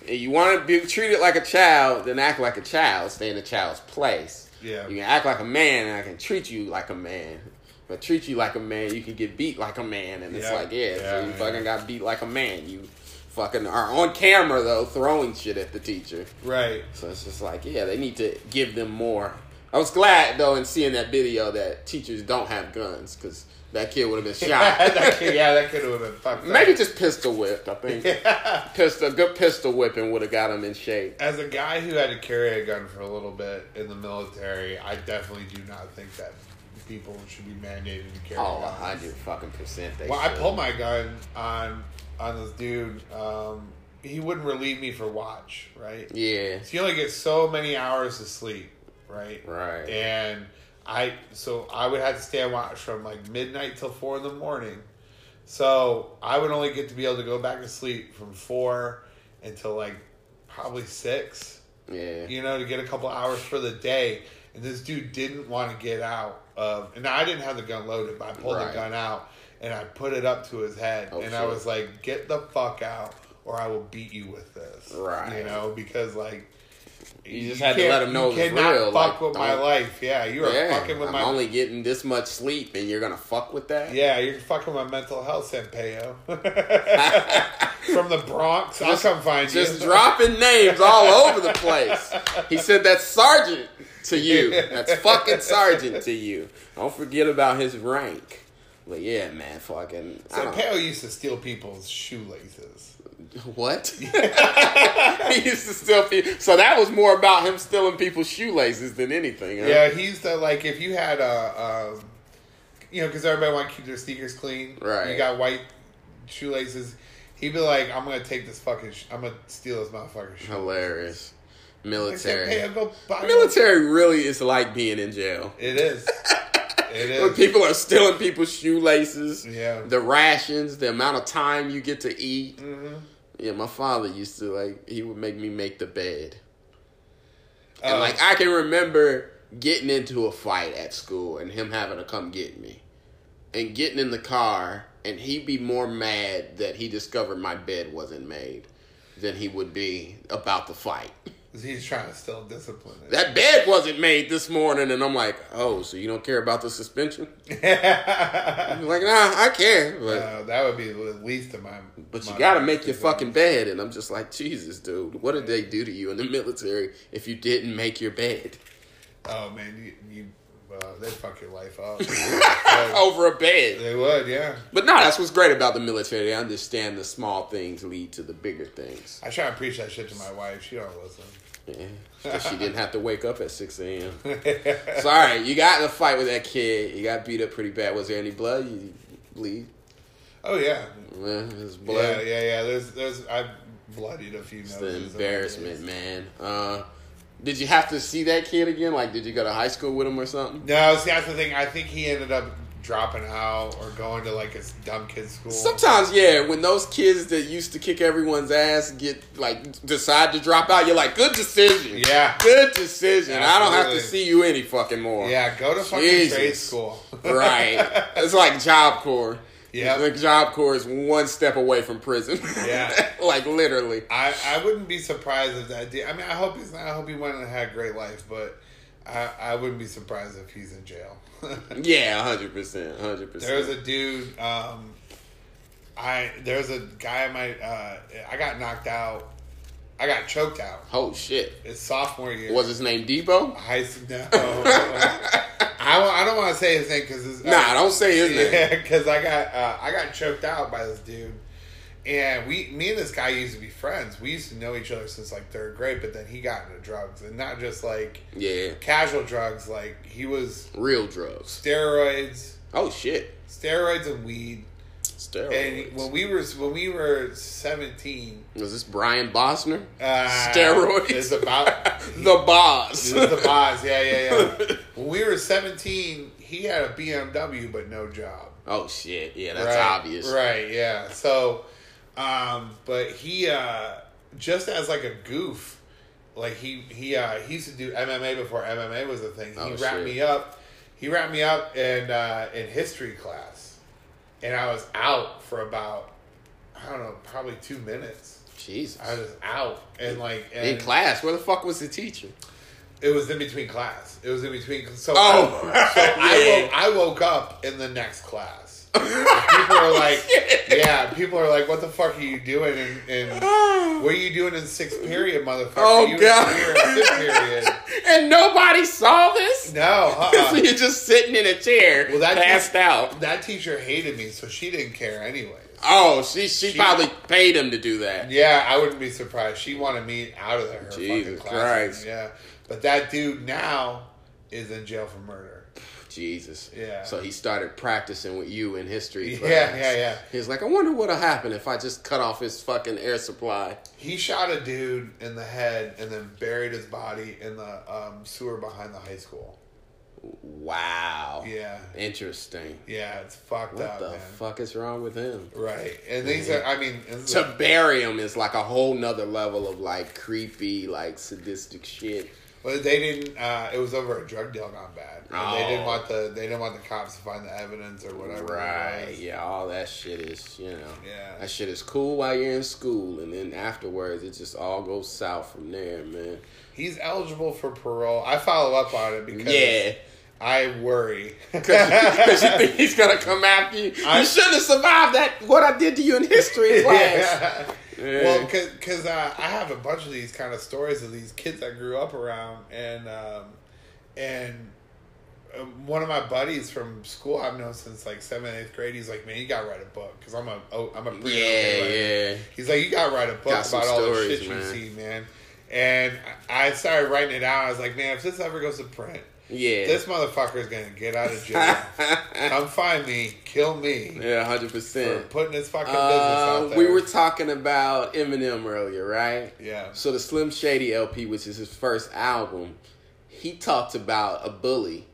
you want to be treated like a child, then act like a child. Stay in a child's place. Yeah. You can act like a man, and I can treat you like a man. But treat you like a man, you can get beat like a man, and it's Yeah. like, yeah, Yeah, so you yeah. fucking got beat like a man. You fucking are on camera though, throwing shit at the teacher. Right. So it's just like, yeah, they need to give them more. I was glad though in seeing that video that teachers don't have guns because that kid would have been (laughs) shot. that kid, yeah, that kid would have been fucked. up. Maybe just pistol whipped. I think Yeah. (laughs) pistol, good pistol whipping would have got him in shape. As a guy who had to carry a gun for a little bit in the military, I definitely do not think that people should be mandated to carry Oh, a hundred fucking percent. They Well, I pulled my gun on on this dude. Um, he wouldn't relieve me for watch, right? Yeah, So you only get so many hours of sleep, right? right. And I so I would have to stay on watch from like midnight till four in the morning. So I would only get to be able to go back to sleep from four until like probably six. Yeah, You know, to get a couple hours for the day. And this dude didn't want to get out of. And I didn't have the gun loaded, but I pulled Right. the gun out and I put it up to his head, Oh, and I was like, "Get the fuck out, or I will beat you with this." Right. You know, because like. You just had to let him know you it was cannot real, Fuck like, with my life. Yeah, you are yeah. fucking with I'm my. only getting this much sleep, and you're gonna fuck with that? Yeah, you're fucking my mental health, Sampaio. (laughs) From the Bronx, I'll come find Just you. Just dropping names all over the place. He said that's sergeant to you. That's fucking sergeant to you. Don't forget about his rank. But yeah, man, fucking. I don't- used to steal people's shoelaces. (laughs) What? (laughs) (laughs) he used to steal people. So that was more about him stealing people's shoelaces than anything. Huh? Yeah, used to like if you had a, um, you know, because everybody want to keep their sneakers clean. Right. You got white shoelaces. He'd be like, "I'm gonna take this fucking. Sh- I'm gonna steal this motherfucker's shoe." Hilarious. Military. "Hey, go buy Military really is like being in jail. It is. It When is. people are stealing people's shoelaces, Yeah. the rations, the amount of time you get to eat. Mhm. Yeah, my father used to like he would make me make the bed. And Uh, like I can remember getting into a fight at school and him having to come get me. And getting in the car and he'd be more mad that he discovered my bed wasn't made than he would be about the fight. (laughs) he's trying to still discipline it. That bed wasn't made this morning and I'm like, "Oh, so you don't care about the suspension?" (laughs) Like, "Nah, I care." But Uh, that would be the least of my. But you gotta make your fucking bed, and I'm just like, Jesus, dude, what did they do to you in the military if you didn't make your bed Oh man, you, you uh, they'd fuck your life up. (laughs) over a bed? they would, yeah. But no, that's what's great about the military. They understand the small things lead to the bigger things. I try to preach that shit to my wife. She don't listen. Yeah, she didn't have to wake up at six a.m. So all right, you got in a fight with that kid. You got beat up pretty bad. Was there any blood? You bleed? Oh yeah, Yeah, there's yeah, blood. yeah, yeah. There's, there's. I've bloodied a few. It's the embarrassment, man. Uh, did you have to see that kid again? Like, did you go to high school with him or something? No, see that's the thing. I think he ended up dropping out or going to like a dumb kid school. Sometimes, yeah, when those kids that used to kick everyone's ass get like decide to drop out, you're like, good decision. Yeah. good decision. I don't have to see you any fucking more. Yeah, go to fucking Jesus. trade school. (laughs) right. It's like Job Corps. Yeah, the Job Corps is one step away from prison. Yeah. (laughs) like literally. I, I wouldn't be surprised if that did. I mean, I hope he's not. I hope he went and had a great life, but I, I wouldn't be surprised if he's in jail. (laughs) Yeah, hundred percent, hundred percent. there was a dude. Um, I there was a guy. I might. Uh, I got knocked out. I got choked out. Oh shit! It's sophomore year. Was his name Debo? high school? No. I, (laughs) I don't want to say his name because Nah, don't say his (laughs) name. Yeah, because I got uh, I got choked out by this dude, and we me and this guy used to be friends. We used to know each other since like third grade, but then he got into drugs and not just like Yeah, casual drugs. Like he was real drugs. steroids, Oh shit! steroids and weed. Steroids. And when we were when we were seventeen, was this Brian Bosner? uh, Steroids. It's about (laughs) the boss. The boss. Yeah, yeah, yeah. (laughs) when we were seventeen, he had a BMW but no job. oh shit! Yeah, that's right, obvious. Right, yeah. So, um, but he uh, just as like a goof, like he he uh, he used to do MMA before MMA was a thing. He Oh, wrapped shit. me up. He wrapped me up in uh, in history class, and I was out for about I don't know, probably two minutes. Jesus. I was out, and like and In class, where the fuck was the teacher? It was in between class. It was in between. So, Oh. I, (laughs) so I, woke, I woke up in the next class. People are (laughs) oh, like, yeah, people are like, what the fuck are you doing? And, and (sighs) what are you doing in sixth period, motherfucker? Oh, you God. Period. (laughs) and nobody saw this. No, (laughs) uh-uh. so uh-uh. you're just sitting in a chair, Well, that- passed out. that teacher hated me, so she didn't care anyways. Oh, she, she She- probably paid him to do that. Yeah, I wouldn't be surprised. She wanted me out of there. Her Jesus fucking classroom. Christ. Yeah, but that dude now is in jail for murder. Jesus. Yeah. So he started practicing with you in history. Yeah, class. yeah, yeah. He's like, I wonder what'll happen if I just cut off his fucking air supply. He shot a dude in the head and then buried his body in the um, sewer behind the high school. Wow. Yeah, Interesting. yeah, it's fucked What up, What the man. fuck is wrong with him? Right, and these are, I mean, To a- bury him is like a whole nother level of like creepy, like sadistic shit. Well, they didn't. Uh, it was over a drug deal gone bad. And They didn't Oh. want the they didn't want the cops to find the evidence or whatever. Right. Yeah, all that shit is, you know. Yeah. That shit is cool while you're in school, and then afterwards, it just all goes south from there, man. He's eligible for parole. I follow up on it because Yeah. I worry. Because you think he's gonna come after you. (laughs) I- you shouldn't have survived that. What I did to you in history class. (laughs) Yeah. Yeah. Well, because uh, I have a bunch of these kind of stories of these kids I grew up around, and um, and um, one of my buddies from school I've known since like seventh, eighth grade. He's like, "Man, you got to write a book because I'm a oh, I'm a yeah, yeah. He's like, "You got to write a book about all the shit man. you see, man." And I started writing it out. I was like, "Man, if this ever goes to print, Yeah. this motherfucker is gonna get out of jail. (laughs) Come find me, kill me yeah, hundred percent. putting his fucking business out Uh, there." we were talking about Eminem earlier, right? yeah. So the Slim Shady LP, which is his first album, he talked about a bully,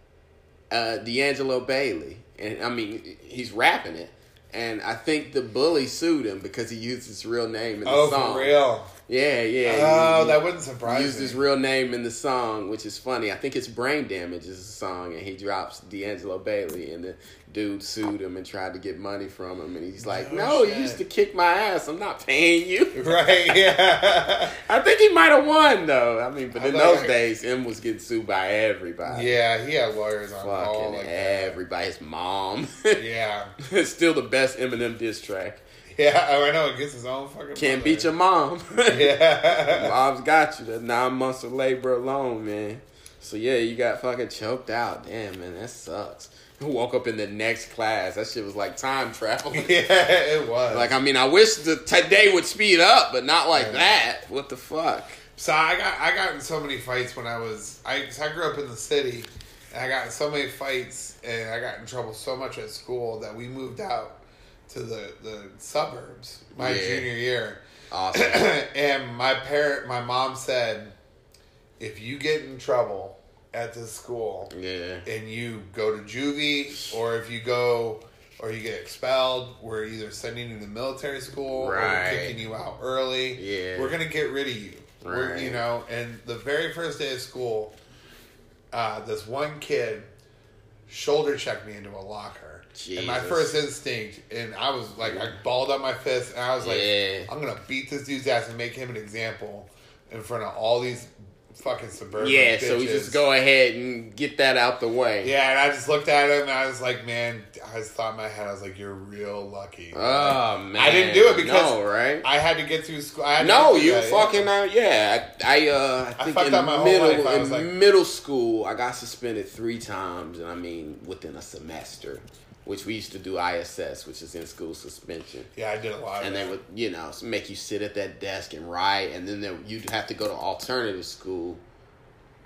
uh, D'Angelo Bailey, and I mean he's rapping it, and I think the bully sued him because he used his real name in the Oh, song. for real? Yeah, yeah. Oh, he- that wouldn't surprise Used me. Used his real name in the song, which is funny. I think it's Brain Damage is the song, and he drops D'Angelo Bailey, and the dude sued him and tried to get money from him, and he's like, No "No, you used to kick my ass. I'm not paying you." (laughs) Right, yeah. (laughs) I think he might have won though. I mean, but in those days, Em was getting sued by everybody. yeah, he had lawyers on call Fucking like that. His mom. Yeah. it's (laughs) still the best Eminem diss track. (laughs) Yeah, I know. It gets his own fucking Can't mother. beat your mom. (laughs) (laughs) Yeah. Mom's got you. The nine months of labor alone, man. So yeah, you got fucking choked out. Damn, man, that sucks. Woke up in the next class. That shit was like time travel. yeah, it was. like, I mean, I wish the today would speed up, but not like Yeah. that. What the fuck? So I got I got in so many fights when I was I I grew up in the city, and I got in so many fights and I got in trouble so much at school that we moved out to the the suburbs my Yeah. junior year. Awesome. (clears throat) and my parent, my mom said, if you get in trouble at this school yeah. and you go to juvie, or if you go or you get expelled, we're either sending you to military school or Right. we're kicking you out early. Yeah. we're gonna get rid of you. We're, Right. you know, and the very first day of school, uh, this one kid shoulder checked me into a locker. And my first instinct, and I was like, I balled up my fist, and I was like, Yeah. I'm gonna beat this dude's ass and make him an example in front of all these fucking suburban Yeah, bitches. so we just go ahead and get that out the way. Yeah, and I just looked at him and I was like, man, I just thought in my head, I was like, you're real lucky. Oh man, I didn't do it because no, right? I had to get through school. I had no, you that, fucking uh, yeah. I, I uh, I I think fucked in up my whole middle life. In like- middle school, I got suspended three times, and I mean within a semester, which we used to do ISS, which is in school suspension. Yeah, I did a lot. And they would, you know, make you sit at that desk and write, and then there, you'd have to go to alternative school,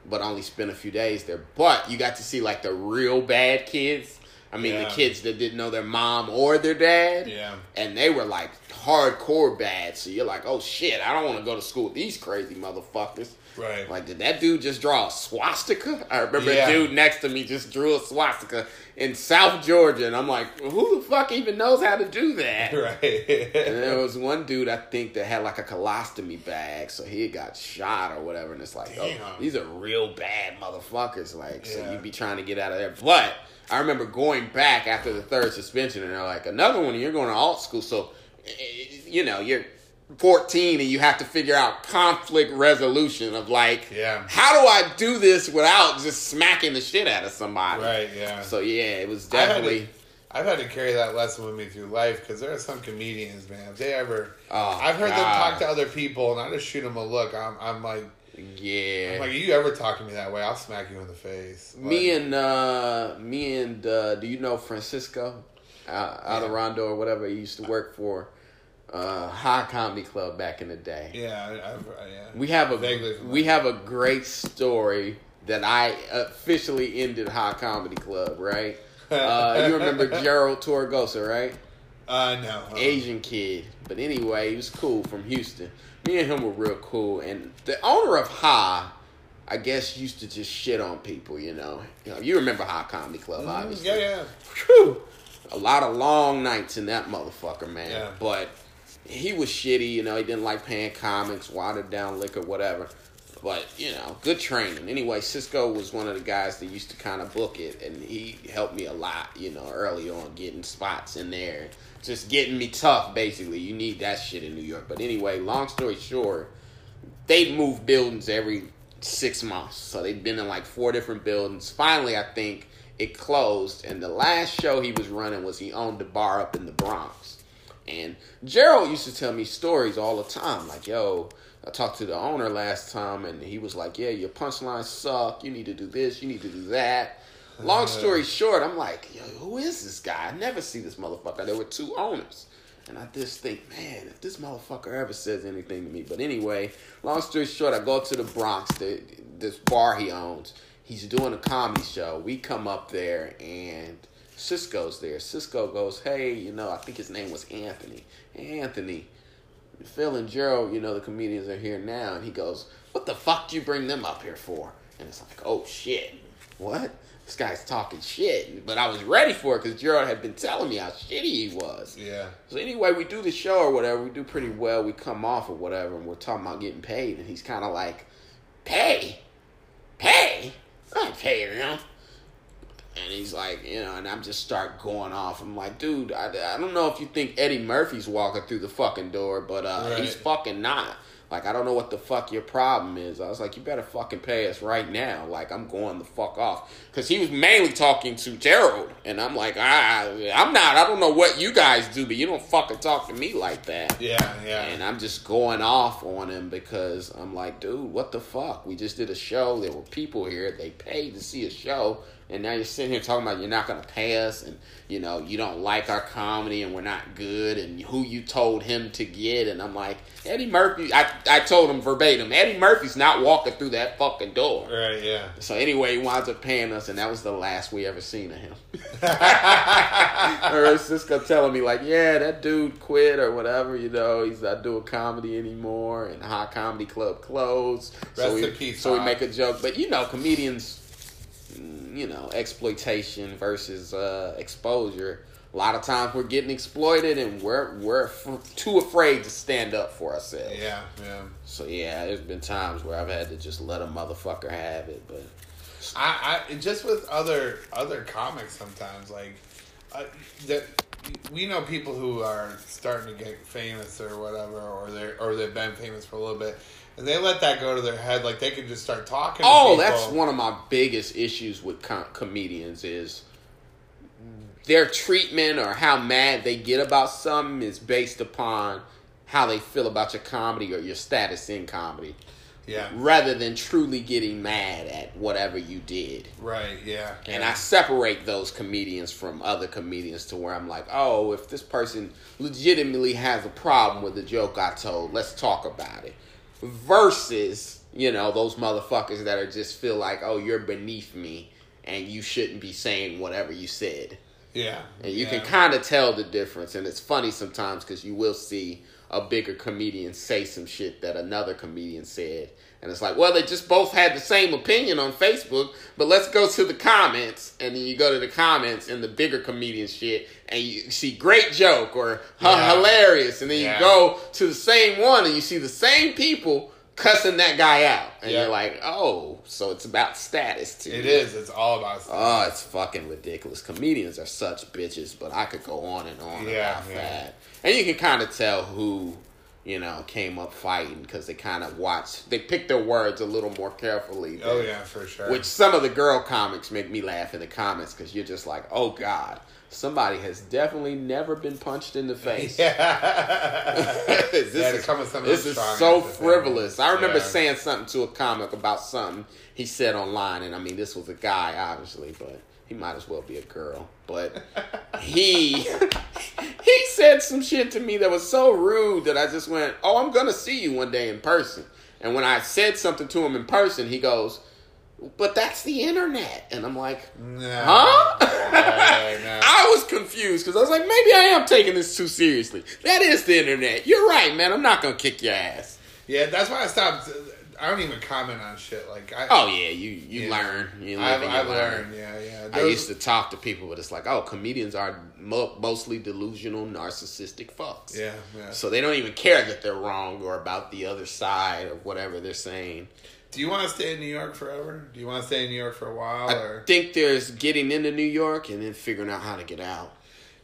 but only spend a few days there. But you got to see like the real bad kids. I mean, Yeah. the kids that didn't know their mom or their dad. Yeah. And they were like hardcore bad. So you're like, oh shit, I don't want to go to school with these crazy motherfuckers. Right. Like, did that dude just draw a swastika? I remember Yeah. a dude next to me just drew a swastika in South Georgia, and I'm like, who the fuck even knows how to do that? (laughs) right. And there was one dude I think that had like a colostomy bag, so he got shot or whatever. And it's like, Damn. oh, these are real bad motherfuckers. Like, so you'd be trying to get out of there. But I remember going back after the third suspension, and they're like, another one, you're going to alt school. So, eh, you know, you're 14 and you have to figure out conflict resolution of like, Yeah. how do I do this without just smacking the shit out of somebody? Right. Yeah. So, yeah, it was I've had to- definitely. I've had to carry that lesson with me through life because there are some comedians, man. If they ever, Oh, I've heard them talk to other people, and I just shoot them a look. I'm, I'm like, Yeah. I'm like, you ever talk to me that way, I'll smack you in the face. Me and uh me and uh do you know Francisco out, of Yeah. Rondo or whatever he used to work for uh High Comedy Club back in the day. yeah, I- yeah. We have a Vaguely we have a great story that I officially ended High Comedy Club, right? Uh you remember (laughs) Gerald Torregosa, right? Uh, no. uh, Asian kid. But anyway, he was cool from Houston. Me and him were real cool. And the owner of High, I guess, used to just shit on people, you know. You, know, you remember High Comedy Club, obviously. Mm, Yeah, yeah. Whew. A lot of long nights in that motherfucker, man. Yeah. But he was shitty, you know. He didn't like paying comics, watered down liquor, whatever. But, you know, good training. Anyway, Cisco was one of the guys that used to kind of book it, and he helped me a lot, you know, early on getting spots in there. Just getting me tough, basically. You need that shit in New York. But anyway, long story short, they'd move buildings every six months. So they'd been in like four different buildings. Finally, I think it closed. And the last show he was running was he owned a bar up in the Bronx. And Gerald used to tell me stories all the time. Like, yo, I talked to the owner last time and he was like, yeah, your punchlines suck. You need to do this. You need to do that. Long (laughs) story short, I'm like, yo, who is this guy? I never see this motherfucker. There were two owners. And I just think, man, if this motherfucker ever says anything to me. But anyway, long story short, I go to the Bronx, the, this bar he owns. He's doing a comedy show. We come up there and Cisco's there. Cisco goes, hey, you know, I think his name was Anthony. Hey, Anthony, Phil and Gerald, you know, the comedians are here now. And he goes, what the fuck do you bring them up here for? And it's like, oh, shit. What? This guy's talking shit. But I was ready for it because Gerald had been telling me how shitty he was. Yeah. So anyway, we do the show or whatever. We do pretty well. We come off or whatever, and we're talking about getting paid. And he's kind of like, "Pay, pay, I ain't paying them." And he's like, you know, and I'm just start going off. I'm like, dude, I, I don't know if you think Eddie Murphy's walking through the fucking door, but uh, Right. he's fucking not. Like, I don't know what the fuck your problem is. I was like, you better fucking pay us right now. Like, I'm going the fuck off. Because he was mainly talking to Gerald. And I'm like, ah, I'm not. I don't know what you guys do, but you don't fucking talk to me like that. Yeah, yeah. And I'm just going off on him because I'm like, dude, what the fuck? We just did a show. There were people here. They paid to see a show. And now you're sitting here talking about you're not going to pay us, and you know you don't like our comedy, and we're not good, and who you told him to get, and I'm like Eddie Murphy. I I told him verbatim, Eddie Murphy's not walking through that fucking door. Right, yeah. So anyway, he winds up paying us, and that was the last we ever seen of him. (laughs) Heard Cisco telling me like, yeah, that dude quit or whatever. You know, he's not doing comedy anymore, and Hot Comedy Club closed. so we, peace, So we make a joke, but you know, comedians, you know, exploitation versus uh, exposure. A lot of times we're getting exploited, and we're we're f- too afraid to stand up for ourselves. Yeah, yeah. So yeah, there's been times where I've had to just let a motherfucker have it, but. I, I just with other other comics sometimes like uh, that we know people who are starting to get famous or whatever or they or they've been famous for a little bit and they let that go to their head like they can just start talking Oh, that's one of my biggest issues with com- comedians is their treatment or how mad they get about something is based upon how they feel about your comedy or your status in comedy, yeah rather than truly getting mad at whatever you did. right yeah And yeah. I separate those comedians from other comedians to where I'm like, oh, if this person legitimately has a problem with the joke I told, let's talk about it. Versus, you know, those motherfuckers that are just feel like, oh, you're beneath me and you shouldn't be saying whatever you said. yeah And you yeah. can kind of tell the difference. And it's funny sometimes because you will see a bigger comedian say some shit that another comedian said. And it's like, well, they just both had the same opinion on Facebook, but let's go to the comments. And then you go to the comments and the bigger comedian shit, and you see great joke or Yeah. hilarious. And then Yeah. you go to the same one and you see the same people cussing that guy out. And Yeah. you're like, oh, so it's about status too. it is it's all about stuff. Oh, it's fucking ridiculous. Comedians are such bitches, but I could go on and on Yeah, about yeah. that. And you can kind of tell who, you know, came up fighting because they kind of watch, they pick their words a little more carefully. oh yeah for sure Which some of the girl comics make me laugh in the comments because you're just like, oh God, somebody has definitely never been punched in the face. yeah (laughs) this Yeah, is, come with some this is so frivolous. I remember yeah. saying something to a comic about something he said online, and I mean, this was a guy, obviously, but he might as well be a girl. But he (laughs) he said some shit to me that was so rude that I just went, "Oh, I'm gonna see you one day in person." And when I said something to him in person, he goes, "But that's the internet," and I'm like, no. Huh? No. (laughs) I was confused because I was like, maybe I am taking this too seriously. That is the internet. You're right, man. I'm not gonna kick your ass. yeah that's why I stopped I don't even comment on shit like I Oh yeah, you you Yeah. learn. You live you I've learn. learned yeah yeah I used to talk to people, but it's like, oh, comedians are mo- mostly delusional, narcissistic fucks. yeah yeah So they don't even care that they're wrong or about the other side of whatever they're saying. Do you want to stay in New York forever? Do you want to stay in New York for a while, I or think there's getting into New York and then figuring out how to get out.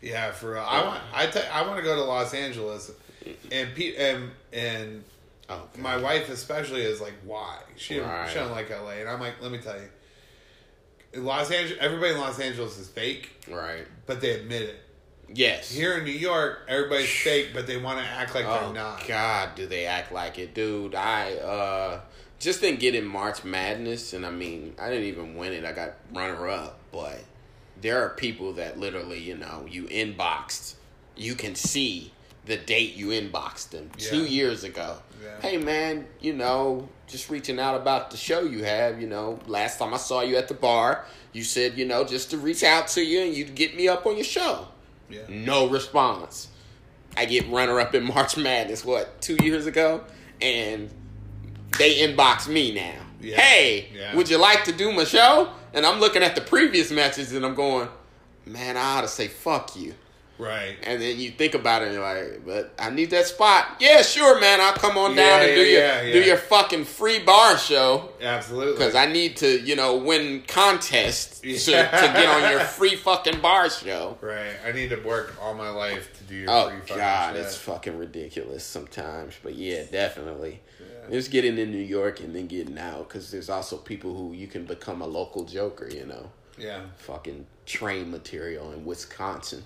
yeah, for real? I want I I want to go to Los Angeles, and Pete and and Oh, my wife especially is like, why she don't- Right. she don't like LA, and I'm like, let me tell you, Los Angeles, everybody in Los Angeles is fake, right. but they admit it. Yes. Here in New York, everybody's (sighs) fake, but they want to act like Oh they're not. God, do they act like it, dude? I uh just didn't get in March Madness, and I mean, I didn't even win it. I got runner up, but there are people that literally, you know, you inboxed, you can see the date you inboxed them two years ago. Yeah. Hey man, you know, just reaching out about the show you have. You know, last time I saw you at the bar, you said, you know, just to reach out to you and you'd get me up on your show. Yeah. No response. I get runner up in March Madness, what, two years ago? And they inbox me now. Yeah. Hey, Yeah. would you like to do my show? And I'm looking at the previous matches and I'm going, man, I ought to say fuck you. Right. And then you think about it and you're like, but I need that spot. Yeah, sure, man. I'll come on down Yeah, and do your do your fucking free bar show. Absolutely. Because I need to, you know, win contests to, to get on your (laughs) free fucking bar show. Right. I need to work all my life to do your Oh free fucking God, shit. it's fucking ridiculous sometimes. But yeah, definitely. Yeah. Just getting in New York and then getting out because there's also people who you can become a local joker. You know, yeah. fucking train material in Wisconsin.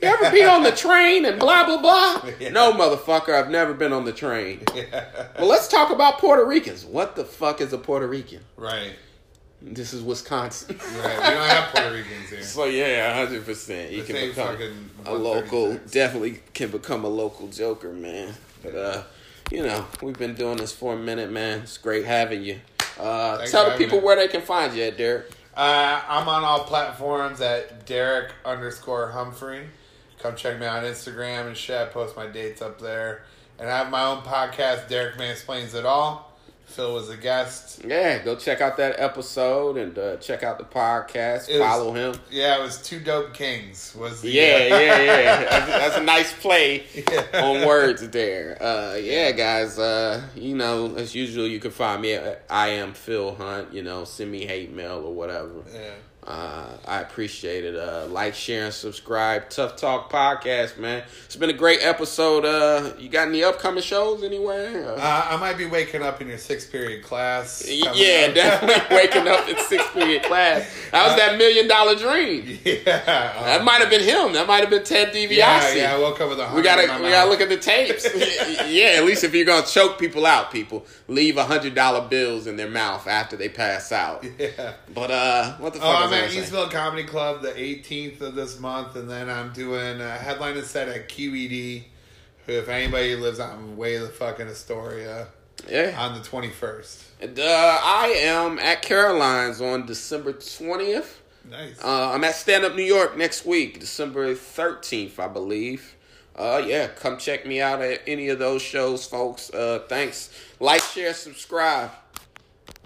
You ever be on the (laughs) train and blah blah blah? Yeah. No, motherfucker, I've never been on the train. (laughs) Well, let's talk about Puerto Ricans. What the fuck is a Puerto Rican? Right. This is Wisconsin. Right, we don't have Puerto Ricans (laughs) here. so yeah, hundred percent. You This can become a local. Definitely can become a local Joker, man. But uh, you know, we've been doing this for a minute, man. It's great having you. Uh, Thanks tell the people me. where they can find you at, Derek. Uh, I'm on all platforms at Derek underscore Humphrey. Come check me out on Instagram and shit. I post my dates up there. And I have my own podcast, Derek Mansplains It All. Phil was a guest. Yeah, go check out that episode and uh, check out the podcast. It was- Follow him. Yeah, it was Two Dope Kings. Was the, Yeah, yeah, yeah. (laughs) That's, that's a nice play Yeah. on words there. Uh, yeah, guys. Uh, you know, as usual, you can find me at I am Phil Hunt. You know, send me hate mail or whatever. Yeah. Uh, I appreciate it. Uh, like, share, and subscribe. Tough Talk Podcast, man. It's been a great episode. Uh, you got any upcoming shows anywhere? Uh, Uh, I might be waking up in your sixth period class. yeah, up. definitely (laughs) waking up in sixth period class. That was that million dollar dream. (laughs) yeah. That might have been him. That might have been Ted DiBiase. Yeah, yeah, I woke up with a We gotta we mouth. gotta look at the tapes. (laughs) yeah, at least if you're gonna choke people out, people leave a hundred dollar bills in their mouth after they pass out. Yeah. But uh, what the fuck? Oh, was I'm I at? Eastville Comedy Club the 18th of this month, and then I'm doing a headline set at QED. If anybody lives out in way the fucking Astoria, Yeah. on the 21st. And, uh, I am at Caroline's on December twentieth. Nice. Uh, I'm at Stand Up New York next week, December 13th, I believe. Uh, yeah, come check me out at any of those shows, folks. Uh, thanks. Like, share, subscribe.